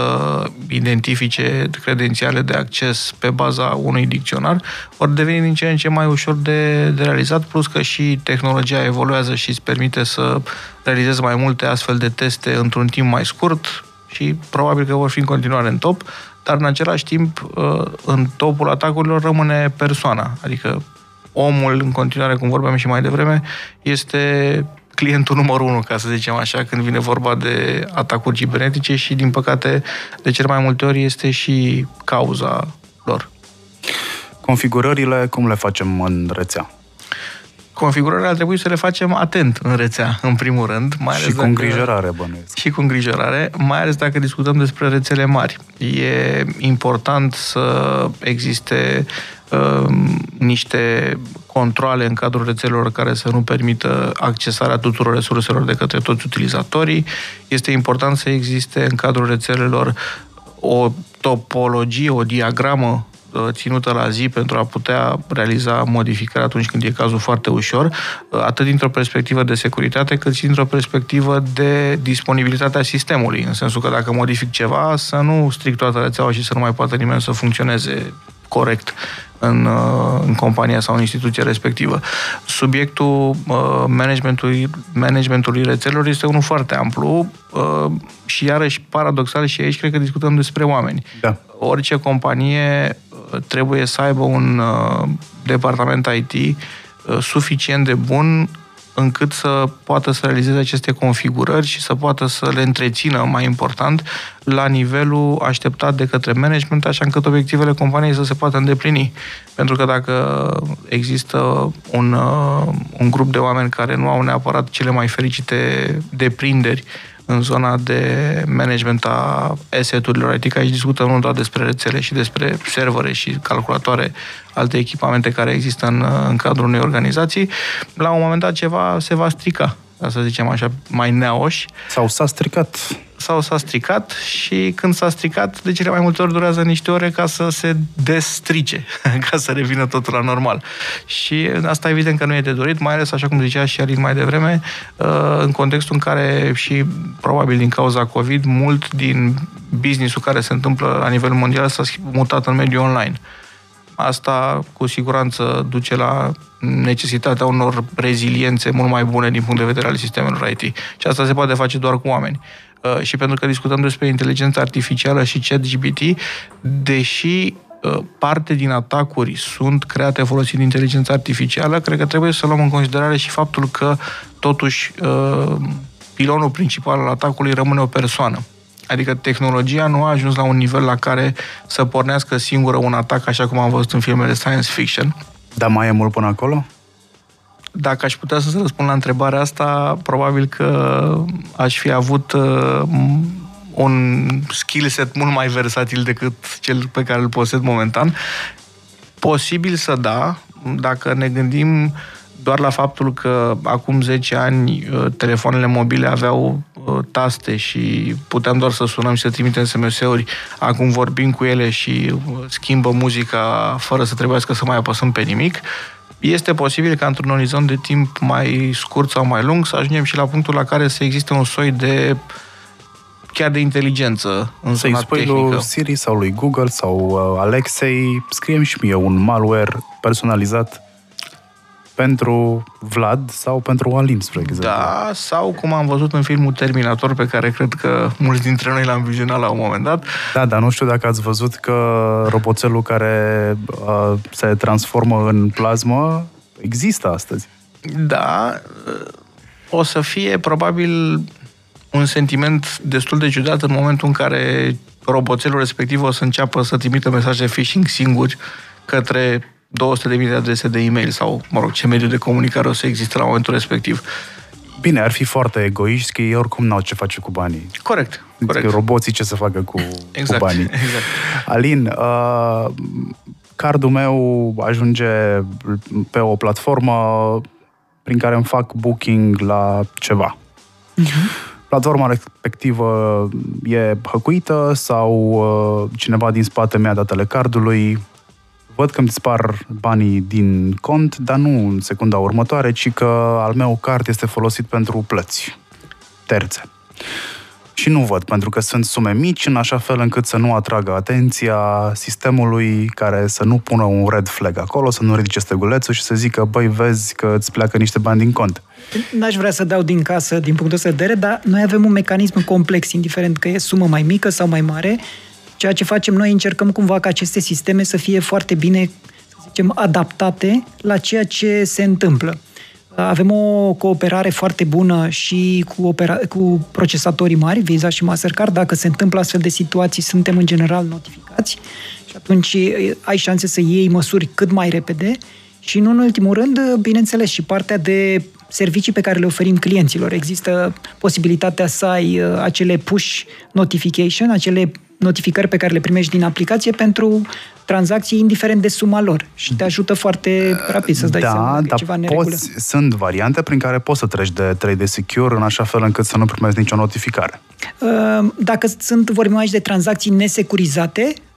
identifice credențiale de acces pe baza unui dicționar, ori deveni din ce în ce mai ușor de, de realizat, plus că și tehnologia evoluează și îți permite să realizezi mai multe astfel de teste într-un timp mai scurt și probabil că vor fi în continuare în top, dar în același timp uh, în topul atacurilor rămâne persoana, adică omul, în continuare, cum vorbeam și mai devreme, este clientul numărul unu, ca să zicem așa, când vine vorba de atacuri cibernetice și, din păcate, de cel mai multe ori este și cauza lor. Configurările, cum le facem în rețea? Configurările ar trebui să le facem atent în rețea, în primul rând. Mai ales și cu îngrijorare, bănuiesc. Și cu îngrijorare, mai ales dacă discutăm despre rețele mari. E important să existe uh, niște controle în cadrul rețelelor care să nu permită accesarea tuturor resurselor de către toți utilizatorii. Este important să existe în cadrul rețelelor o topologie, o diagramă Uh, ținută la zi pentru a putea realiza modificări atunci când e cazul foarte ușor, uh, atât dintr-o perspectivă de securitate, cât și dintr-o perspectivă de disponibilitatea sistemului, în sensul că dacă modific ceva, să nu stric toată rețeaua și să nu mai poată nimeni să funcționeze corect în, uh, în compania sau în instituția respectivă. Subiectul managementului, managementului rețelelor este unul foarte amplu și iarăși paradoxal și aici cred că discutăm despre oameni. Da. Orice companie trebuie să aibă un uh, departament IT uh, suficient de bun încât să poată să realizeze aceste configurări și să poată să le întrețină, mai important, la nivelul așteptat de către management, așa încât obiectivele companiei să se poată îndeplini. Pentru că dacă există un, uh, un grup de oameni care nu au neapărat cele mai fericite deprinderi în zona de management a asset-urilor, adică aici discutăm nu doar despre rețele și despre servere și calculatoare, alte echipamente care există în, în cadrul unei organizații, la un moment dat ceva se va strica, ca să zicem așa, mai neaoși. Sau s-a stricat sau s-a stricat și când s-a stricat, de cele mai multe ori durează niște ore ca să se destrice, ca să revină totul la normal. Și asta evident că nu e de dorit, mai ales, așa cum zicea și Alin mai devreme, uh, în contextul în care și probabil din cauza COVID, mult din business-ul care se întâmplă la nivel mondial s-a mutat în mediul online. Asta cu siguranță duce la necesitatea unor reziliențe mult mai bune din punct de vedere al sistemelor IT. Și asta se poate face doar cu oameni. Uh, și pentru că discutăm despre inteligența artificială și ChatGPT, deși uh, parte din atacuri sunt create folosind inteligența artificială, cred că trebuie să luăm în considerare și faptul că totuși uh, pilonul principal al atacului rămâne o persoană. Adică tehnologia nu a ajuns la un nivel la care să pornească singură un atac, așa cum am văzut în filmele science fiction. Dar mai e mult până acolo? Dacă aș putea să răspund la întrebarea asta, probabil că aș fi avut uh, un skill set mult mai versatil decât cel pe care îl posed momentan. Posibil să da, dacă ne gândim doar la faptul că acum 10 ani uh, telefoanele mobile aveau uh, taste și puteam doar să sunăm și să trimitem SMS-uri, acum vorbim cu ele și uh, schimbă muzica fără să trebuiască să mai apăsăm pe nimic, este posibil ca într-un orizont de timp mai scurt sau mai lung să ajungem și la punctul la care să existe un soi de chiar de inteligență în Să-i zona spui tehnică. lui Siri sau lui Google sau uh, Alexei, scriem și mie un malware personalizat pentru Vlad sau pentru Alin, spre exemplu. Da, sau cum am văzut în filmul Terminator, pe care cred că mulți dintre noi l-am vizionat la un moment dat, Da, dar nu știu dacă ați văzut că roboțelul care uh, se transformă în plasmă există astăzi. da, o să fie probabil un sentiment destul de ciudat în momentul în care roboțelul respectiv o să înceapă să trimită mesaje phishing singuri către 200.000 de adrese de e-mail sau, mă rog, ce mediu de comunicare o să existe la momentul respectiv. Bine, ar fi foarte egoiști că ei oricum n-au ce face cu banii. Corect, Corect. corect. roboții ce să facă cu, Exact, cu banii. exact. Alin, uh, cardul meu ajunge pe o platformă prin care îmi fac booking la ceva. Platforma respectivă e hăcuită sau uh, cineva din spate mi-a datele cardului. Văd că îmi dispar banii din cont, dar nu în secunda următoare, ci că al meu card este folosit pentru plăți terțe. Și nu văd, pentru că sunt sume mici, în așa fel încât să nu atragă atenția sistemului care să nu pună un red flag acolo, să nu ridice stegulețul și să zică, băi, vezi că îți pleacă niște bani din cont. N-aș vrea să dau din casă din punctul ăsta de vedere, dar noi avem un mecanism complex, indiferent că e sumă mai mică sau mai mare. Ceea ce facem noi, încercăm cumva ca aceste sisteme să fie foarte bine, să zicem, adaptate la ceea ce se întâmplă. Avem o cooperare foarte bună și cu, opera- cu procesatorii mari, Visa și Mastercard. Dacă se întâmplă astfel de situații, suntem în general notificați și atunci e, ai șanse să iei măsuri cât mai repede. Și nu în ultimul rând, bineînțeles, și partea de servicii pe care le oferim clienților. Există posibilitatea să ai uh, acele push notification, acele notificări pe care le primești din aplicație pentru tranzacții indiferent de suma lor și te ajută foarte rapid să-ți dai da, seama că e dar ceva în neregulă. poți, sunt variante prin care poți să treci de 3D Secure în așa fel încât să nu primești nicio notificare. Uh, Dacă sunt, vorbim aici de tranzacții nesecurizate, uh,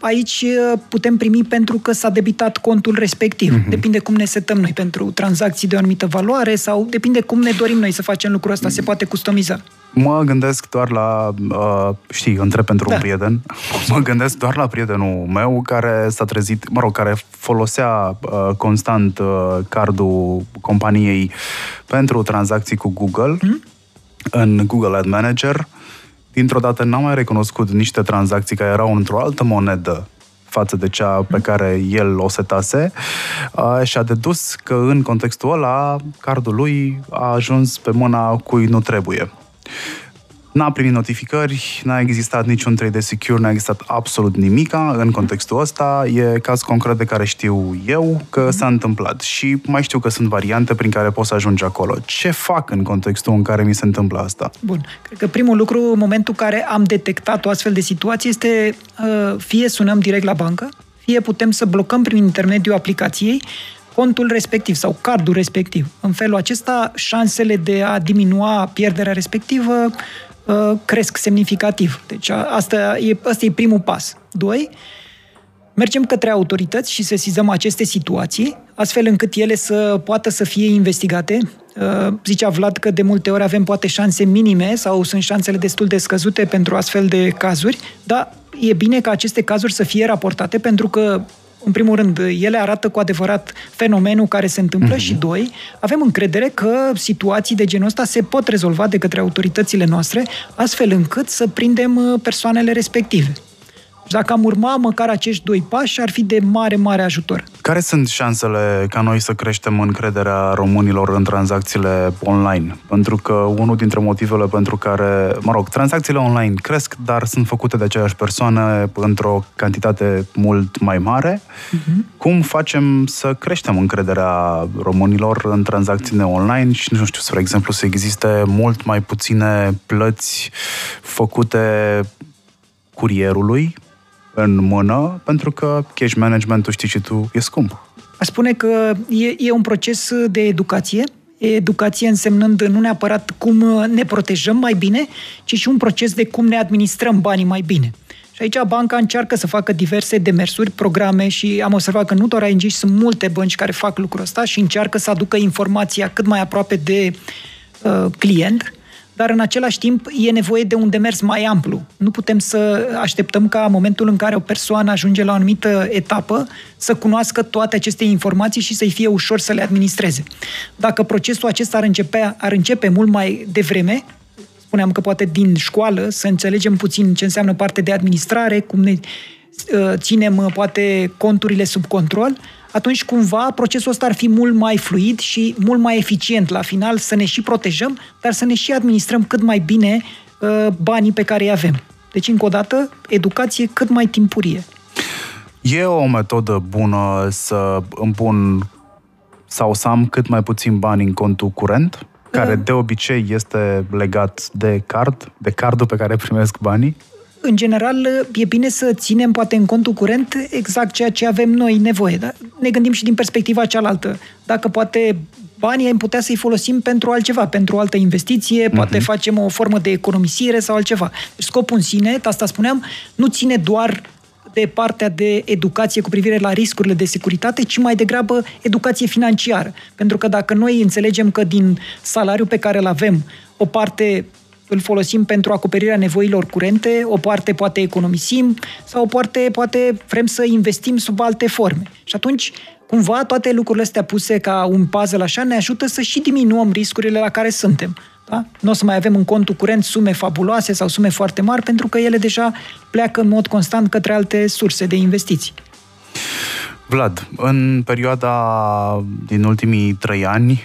aici uh, putem primi pentru că s-a debitat contul respectiv. Mhm. Depinde cum ne setăm noi pentru tranzacții de o anumită valoare sau depinde cum ne dorim noi să facem lucrul ăsta. Se poate customiza. Mă gândesc doar la, uh, știi, întreb pentru Da. un prieten, mă gândesc doar la prietenul meu care s-a trezit, mă rog, care folosea uh, constant uh, cardul companiei pentru tranzacții cu Google Hmm? în Google Ad Manager. Dintr-o dată n-am mai recunoscut niște tranzacții care erau într-o altă monedă față de cea pe care el o setase uh, și a dedus că în contextul ăla cardul lui a ajuns pe mâna cui nu trebuie. N-a primit notificări, n-a existat niciun 3D Secure, n-a existat absolut nimica în contextul ăsta. E caz concret de care știu eu că s-a întâmplat și mai știu că sunt variante prin care poți să ajungi acolo. Ce fac în contextul în care mi se întâmplă asta? Bun. Cred că primul lucru, în momentul în care am detectat o astfel de situație, este uh, fie sunăm direct la bancă, fie putem să blocăm prin intermediul aplicației contul respectiv sau cardul respectiv. În felul acesta, șansele de a diminua pierderea respectivă uh, cresc semnificativ. Deci a- asta e, asta e primul pas. Doi, mergem către autorități și sesizăm aceste situații, astfel încât ele să poată să fie investigate. Uh, Zicea Vlad că de multe ori avem poate șanse minime sau sunt șansele destul de scăzute pentru astfel de cazuri, dar e bine ca aceste cazuri să fie raportate pentru că în primul rând, ele arată cu adevărat fenomenul care se întâmplă mm-hmm. și, doi, avem încredere că situații de genul ăsta se pot rezolva de către autoritățile noastre, astfel încât să prindem uh, persoanele respective. Dacă am urma măcar acești doi pași, ar fi de mare, mare ajutor. Care sunt șansele ca noi să creștem încrederea românilor în tranzacțiile online? Pentru că unul dintre motivele pentru care, mă rog, tranzacțiile online cresc, dar sunt făcute de aceeași persoană într-o cantitate mult mai mare. Uh-huh. Cum facem să creștem încrederea românilor în tranzacțiile online și, nu știu, spre exemplu, să existe mult mai puține plăți făcute curierului în mână, pentru că cash management-ul, știi și tu, e scump. Aș spune că e, e un proces de educație, educație însemnând nu neapărat cum ne protejăm mai bine, ci și un proces de cum ne administrăm banii mai bine. Și aici banca încearcă să facă diverse demersuri, programe și am observat că nu doar ING, sunt multe bănci care fac lucrul ăsta și încearcă să aducă informația cât mai aproape de uh, client, dar în același timp e nevoie de un demers mai amplu. Nu putem să așteptăm ca în momentul în care o persoană ajunge la o anumită etapă să cunoască toate aceste informații și să-i fie ușor să le administreze. Dacă procesul acesta ar începe, ar începe mult mai devreme, spuneam că poate din școală, să înțelegem puțin ce înseamnă parte de administrare, cum ne uh, ținem uh, poate conturile sub control, atunci cumva procesul ăsta ar fi mult mai fluid și mult mai eficient la final să ne și protejăm, dar să ne și administrăm cât mai bine uh, banii pe care îi avem. Deci, încă o dată, educație cât mai timpurie. E o metodă bună să îmi pun sau să am cât mai puțin bani în contul curent, care de obicei este legat de card, de cardul pe care primesc banii? În general, e bine să ținem poate în contul curent exact ceea ce avem noi nevoie. Da? Ne gândim și din perspectiva cealaltă. Dacă poate banii am putea să-i folosim pentru altceva, pentru o altă investiție, uh-huh. poate facem o formă de economisire sau altceva. Deci scopul în sine, asta spuneam, nu ține doar de partea de educație cu privire la riscurile de securitate, ci mai degrabă educație financiară. Pentru că dacă noi înțelegem că din salariul pe care îl avem, o parte îl folosim pentru acoperirea nevoilor curente, o parte poate economisim sau o parte poate vrem să investim sub alte forme. Și atunci, cumva, toate lucrurile astea puse ca un puzzle așa ne ajută să și diminuăm riscurile la care suntem. Da? Nu o să mai avem în contul curent sume fabuloase sau sume foarte mari, pentru că ele deja pleacă în mod constant către alte surse de investiții. Vlad, în perioada din ultimii trei ani,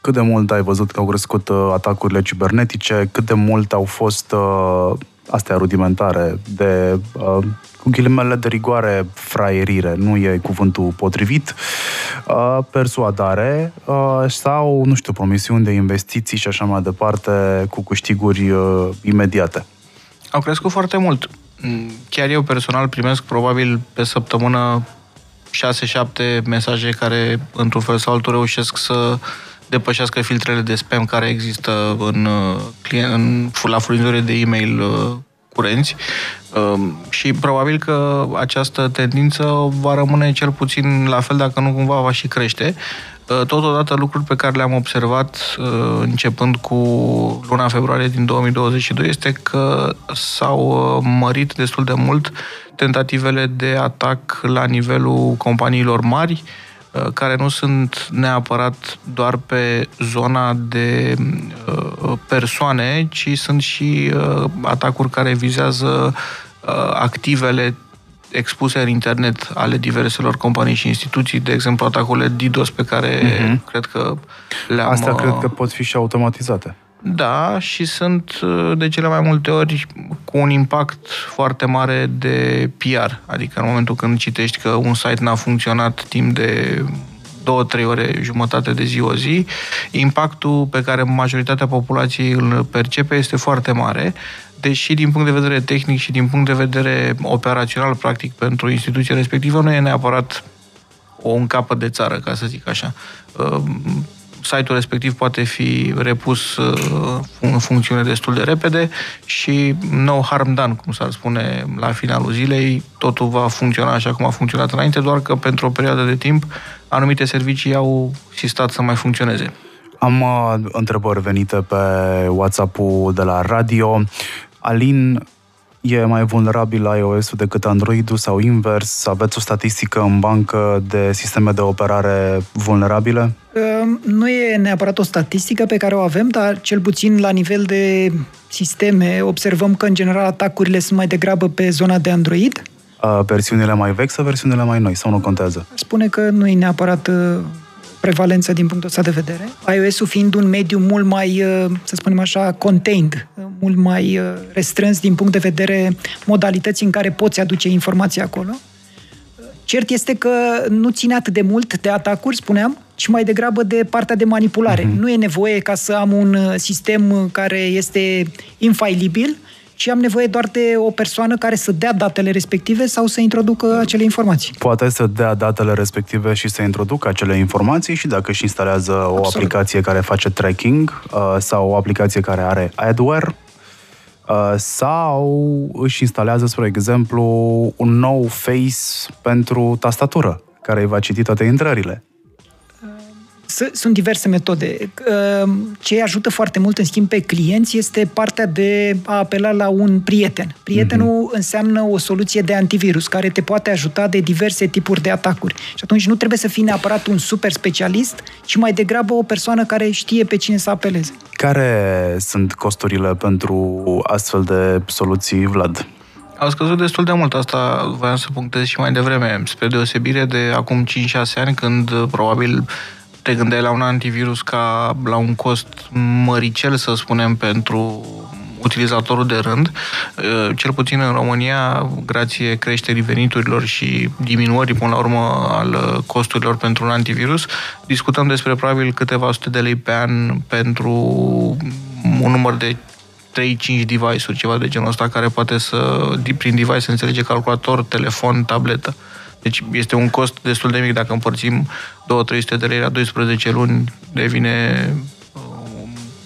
cât de mult ai văzut că au crescut uh, atacurile cibernetice, cât de mult au fost uh, astea rudimentare de uh, cu ghilimele de rigoare, fraierire, nu e cuvântul potrivit, uh, persuadare uh, sau, nu știu, promisiuni de investiții și așa mai departe cu câștiguri uh, imediate. Au crescut foarte mult. Mm, chiar eu personal primesc probabil pe săptămână 6-7 mesaje care, într-un fel sau altul, reușesc să depășească filtrele de spam care există în, uh, în, la furnizorii de e-mail uh, curenți um, și probabil că această tendință va rămâne cel puțin la fel, dacă nu cumva va și crește. Uh, totodată lucruri pe care le-am observat începând cu luna februarie din 2022 este că s-au mărit destul de mult tentativele de atac la nivelul companiilor mari, Uh, care nu sunt neapărat doar pe zona de uh, persoane, ci sunt și uh, atacuri care vizează activele expuse în internet ale diverselor companii și instituții, de exemplu atacurile DDoS pe care uh-huh. cred că le-am... Asta cred că pot fi și automatizate. Da, și sunt de cele mai multe ori cu un impact foarte mare de PR. Adică în momentul când citești că un site n-a funcționat timp de două, trei ore, jumătate de zi, o zi, impactul pe care majoritatea populației îl percepe este foarte mare, deși din punct de vedere tehnic și din punct de vedere operațional, practic, pentru instituția respectivă, nu e neapărat o un capăt de țară, ca să zic așa site-ul respectiv poate fi repus uh, în funcțiune destul de repede și no harm done, cum s-ar spune la finalul zilei, totul va funcționa așa cum a funcționat înainte, doar că pentru o perioadă de timp anumite servicii au sistat să mai funcționeze. Am uh, întrebări venite pe WhatsApp-ul de la radio. Alin e mai vulnerabil iOS-ul decât Android-ul sau invers? Aveți o statistică în bancă de sisteme de operare vulnerabile? Ehm, nu e neapărat o statistică pe care o avem, dar cel puțin la nivel de sisteme observăm că în general atacurile sunt mai degrabă pe zona de Android Uh, versiunile mai vechi sau versiunile mai noi? Sau nu contează? Spune că nu e neapărat uh, prevalență din punctul ăsta de vedere. iOS-ul fiind un mediu mult mai, uh, să spunem așa, contained, uh, mult mai uh, restrâns din punct de vedere modalității în care poți aduce informații acolo. Cert este că nu ține atât de mult de atacuri, spuneam, ci mai degrabă de partea de manipulare. Uh-huh. Nu e nevoie ca să am un uh, sistem uh, care este infailibil, ci am nevoie doar de o persoană care să dea datele respective sau să introducă acele informații. Poate să dea datele respective și să introducă acele informații și dacă își instalează o Absolut. aplicație care face tracking uh, sau o aplicație care are adware uh, sau își instalează, spre exemplu, un nou face pentru tastatură care îi va citi toate intrările. S- Sunt diverse metode. Uh, Ce ajută foarte mult, în schimb, pe clienți este partea de a apela la un prieten. Prietenul înseamnă o soluție de antivirus care te poate ajuta de diverse tipuri de atacuri. Și atunci nu trebuie să fii neapărat un super specialist, ci mai degrabă o persoană care știe pe cine să apeleze. Care sunt costurile pentru astfel de soluții, Vlad? Au scăzut destul de mult, asta voiam să punctez și mai devreme, spre deosebire de acum 5-6 ani, când uh, probabil te gândeai la un antivirus ca la un cost măricel, să spunem, pentru utilizatorul de rând. Uh, Cel puțin în România, grație creșterii veniturilor și diminuării, până la urmă, al uh, costurilor pentru un antivirus, discutăm despre probabil câteva sute de lei pe an pentru un număr de 3-5 device-uri, ceva de genul ăsta, care poate să, prin device, se înțelege calculator, telefon, tabletă. Deci este un cost destul de mic. Dacă împărțim 2-300 de lei la 12 luni, devine, uh,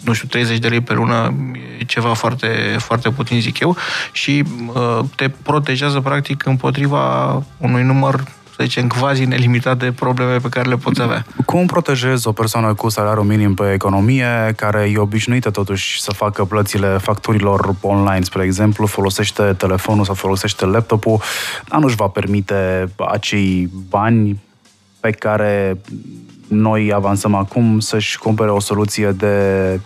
nu știu, 30 de lei pe lună, e ceva foarte, foarte puțin, zic eu, și uh, te protejează, practic, împotriva unui număr să zicem, quasi nelimitat de probleme pe care le poți avea. Cum protejezi o persoană cu salariu minim pe economie, care e obișnuită totuși să facă plățile facturilor online, spre exemplu, folosește telefonul sau folosește laptopul, dar nu-și va permite acei bani pe care noi avansăm acum să-și cumpere o soluție de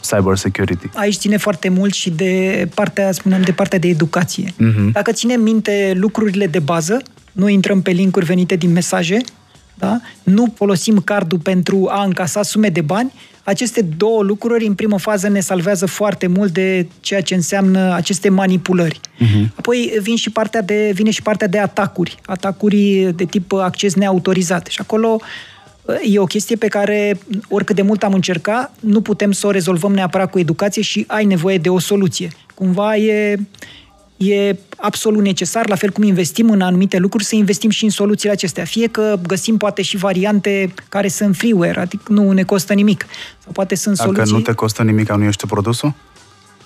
cyber security. Aici ține foarte mult și de partea, spuneam, de partea de educație. Uh-huh. Dacă ținem minte lucrurile de bază, nu intrăm pe linkuri venite din mesaje, da? nu folosim cardul pentru a încasa sume de bani, aceste două lucruri, în primă fază, ne salvează foarte mult de ceea ce înseamnă aceste manipulări. Uh-huh. Apoi vin și partea de, vine și partea de atacuri, atacuri de tip acces neautorizat. Și acolo e o chestie pe care, oricât de mult am încercat, nu putem să o rezolvăm neapărat cu educație și ai nevoie de o soluție. Cumva e, e absolut necesar, la fel cum investim în anumite lucruri, să investim și în soluțiile acestea. Fie că găsim poate și variante care sunt freeware, adică nu ne costă nimic. Sau poate sunt Dacă soluții... nu te costă nimic, nu ești produsul?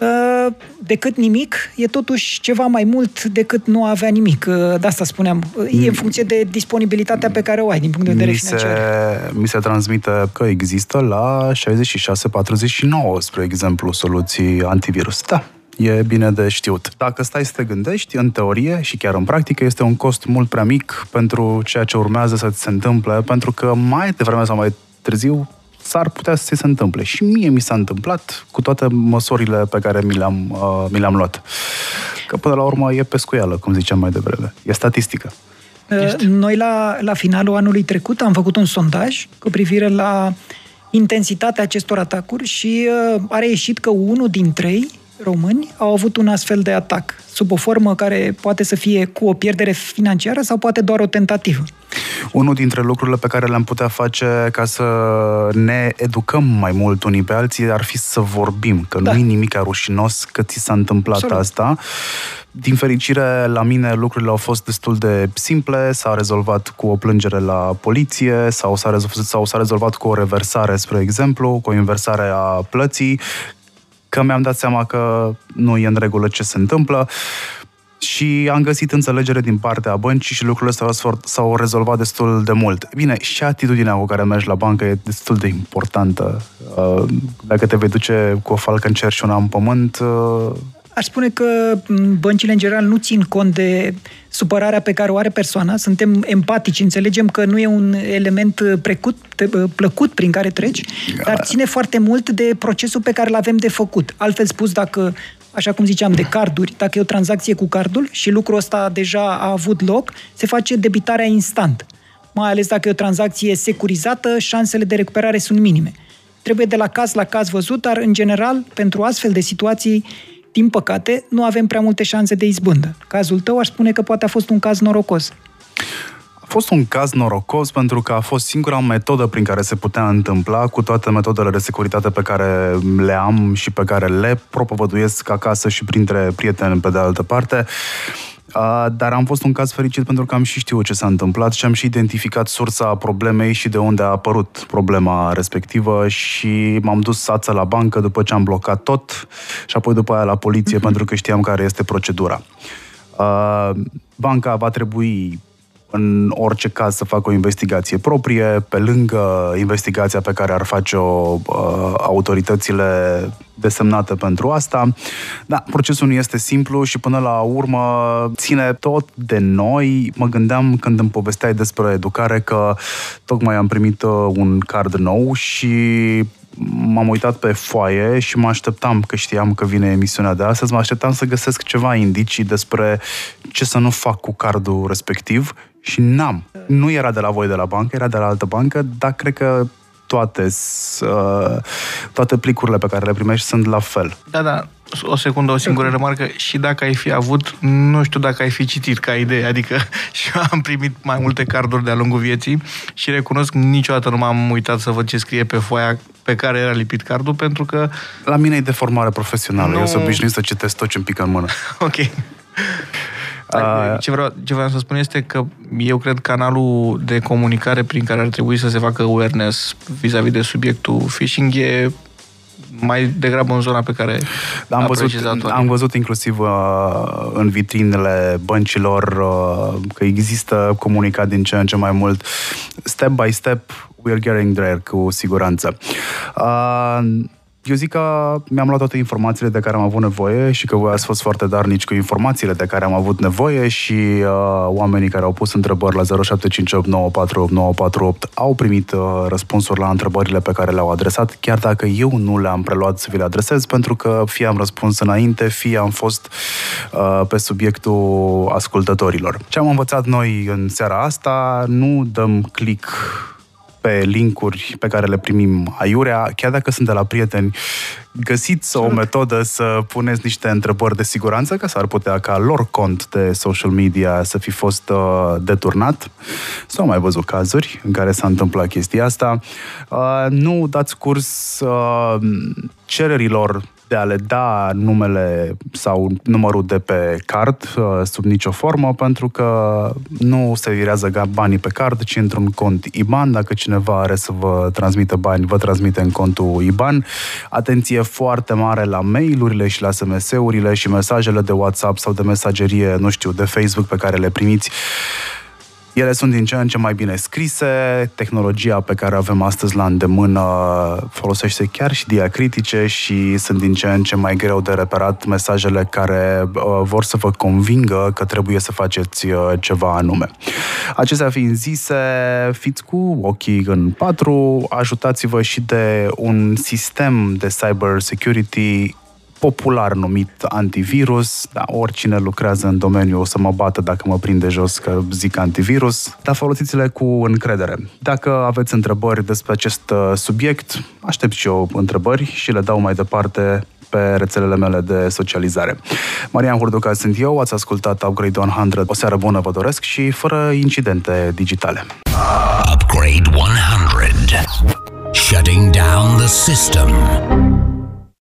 Uh, decât nimic, e totuși ceva mai mult decât nu a avea nimic. Uh, De asta spuneam. Uh, E în funcție de disponibilitatea pe care o ai din punct de vedere Mi se, financiar. mi se transmite că există la 6649, spre exemplu, soluții antivirus. Da, e bine de știut. Dacă stai să te gândești, în teorie și chiar în practică, este un cost mult prea mic pentru ceea ce urmează să ți se întâmple, pentru că mai devreme sau mai târziu s-ar putea să ți se întâmple. Și mie mi s-a întâmplat cu toate măsurile pe care mi le-am, uh, mi le-am luat. Că până la urmă e pescuială, cum ziceam mai devreme. E statistică. Uh, Noi la, la finalul anului trecut am făcut un sondaj cu privire la intensitatea acestor atacuri și uh, a reieșit că unul din trei români au avut un astfel de atac, sub o formă care poate să fie cu o pierdere financiară sau poate doar o tentativă. Unul dintre lucrurile pe care le-am putea face ca să ne educăm mai mult unii pe alții ar fi să vorbim, că Da. nu e nimic rușinos că ți s-a întâmplat Absolut. asta. Din fericire, la mine lucrurile au fost destul de simple, s-a rezolvat cu o plângere la poliție sau s-a rezolvat, sau s-a rezolvat cu o reversare, spre exemplu, cu o inversare a plății, că mi-am dat seama că nu e în regulă ce se întâmplă și am găsit înțelegere din partea băncii și lucrurile astea s-au- s-au rezolvat destul de mult. Bine, și atitudinea cu care mergi la bancă e destul de importantă. Uh, Dacă te vei duce cu o falcă în cer și una în pământ, uh, Aș spune că m, băncile în general nu țin cont de supărarea pe care o are persoana, suntem empatici, înțelegem că nu e un element uh, precut, te- uh, plăcut prin care treci, dar ține foarte mult de procesul pe care îl avem de făcut. Altfel spus, dacă așa cum ziceam, de carduri, dacă e o tranzacție cu cardul și lucrul ăsta deja a avut loc, se face debitarea instant. Mai ales dacă e o tranzacție securizată, șansele de recuperare sunt minime. Trebuie de la caz la caz văzut, dar în general, pentru astfel de situații, din păcate, nu avem prea multe șanse de izbândă. Cazul tău aș spune că poate a fost un caz norocos. A fost un caz norocos pentru că a fost singura metodă prin care se putea întâmpla cu toate metodele de securitate pe care le am și pe care le propovăduiesc acasă și printre prieteni pe de altă parte. Uh, dar am fost un caz fericit pentru că am și știut ce s-a întâmplat și am și identificat sursa problemei și de unde a apărut problema respectivă și m-am dus sață la bancă după ce am blocat tot și apoi după aia la poliție mm-hmm. pentru că știam care este procedura. Uh, banca va trebui în orice caz să facă o investigație proprie, pe lângă investigația pe care ar face-o uh, autoritățile desemnate pentru asta. Da, procesul nu este simplu și până la urmă ține tot de noi. Mă gândeam când îmi povesteai despre educare că tocmai am primit uh, un card nou și m-am uitat pe foaie și mă așteptam, că știam că vine emisiunea de astăzi, mă așteptam să găsesc ceva indicii despre ce să nu fac cu cardul respectiv și n-am. Nu era de la voi de la bancă, era de la altă bancă, dar cred că toate, uh, toate plicurile pe care le primești sunt la fel. Da, da. O secundă, o singură remarcă. Și dacă ai fi avut, nu știu dacă ai fi citit ca idee, adică și am primit mai multe carduri de-a lungul vieții și recunosc niciodată nu m-am uitat să văd ce scrie pe foaia pe care era lipit cardul, pentru că... La mine e de formare profesională. Nu... Eu sunt obișnuit să citesc tot ce îmi pică în mână. ok. Ce vreau, ce vreau să spun este că eu cred canalul de comunicare prin care ar trebui să se facă awareness vis-a-vis de subiectul phishing e mai degrabă în zona pe care da, am, văzut, am văzut inclusiv uh, în vitrinele băncilor uh, că există comunicat din ce în ce mai mult. Step by step, we are getting there, cu siguranță. Uh, eu zic că mi-am luat toate informațiile de care am avut nevoie și că voi ați fost foarte darnici cu informațiile de care am avut nevoie și uh, oamenii care au pus întrebări la 0758948948 au primit uh, răspunsuri la întrebările pe care le-au adresat, chiar dacă eu nu le-am preluat să vi le adresez, pentru că fie am răspuns înainte, fie am fost uh, pe subiectul ascultătorilor. Ce am învățat noi în seara asta, nu dăm click pe linkuri pe care le primim aiurea, chiar dacă sunt de la prieteni, găsiți o metodă să puneți niște întrebări de siguranță, că s-ar putea ca lor cont de social media să fi fost uh, deturnat. S-au mai văzut cazuri în care s-a întâmplat chestia asta. Uh, nu dați curs uh, cererilor de a le da numele sau numărul de pe card uh, sub nicio formă, pentru că nu se virează banii pe card, ci într-un cont IBAN. Dacă cineva are să vă transmită bani, vă transmite în contul IBAN. Atenție foarte mare la mail-urile și la SMS-urile și mesajele de WhatsApp sau de mesagerie, nu știu, de Facebook pe care le primiți ele sunt din ce în ce mai bine scrise, tehnologia pe care o avem astăzi la îndemână folosește chiar și diacritice și sunt din ce în ce mai greu de reperat mesajele care uh, vor să vă convingă că trebuie să faceți uh, ceva anume. Acestea fiind zise, fiți cu ochii în patru, ajutați-vă și de un sistem de cyber security popular numit antivirus. Da, oricine lucrează în domeniu o să mă bată dacă mă prinde jos că zic antivirus, dar folosiți-le cu încredere. Dacă aveți întrebări despre acest uh, subiect, aștept și eu întrebări și le dau mai departe pe rețelele mele de socializare. Marian Hurduca sunt eu, ați ascultat Upgrade 100. O seară bună vă doresc și fără incidente digitale. Upgrade 100. Shutting down the system.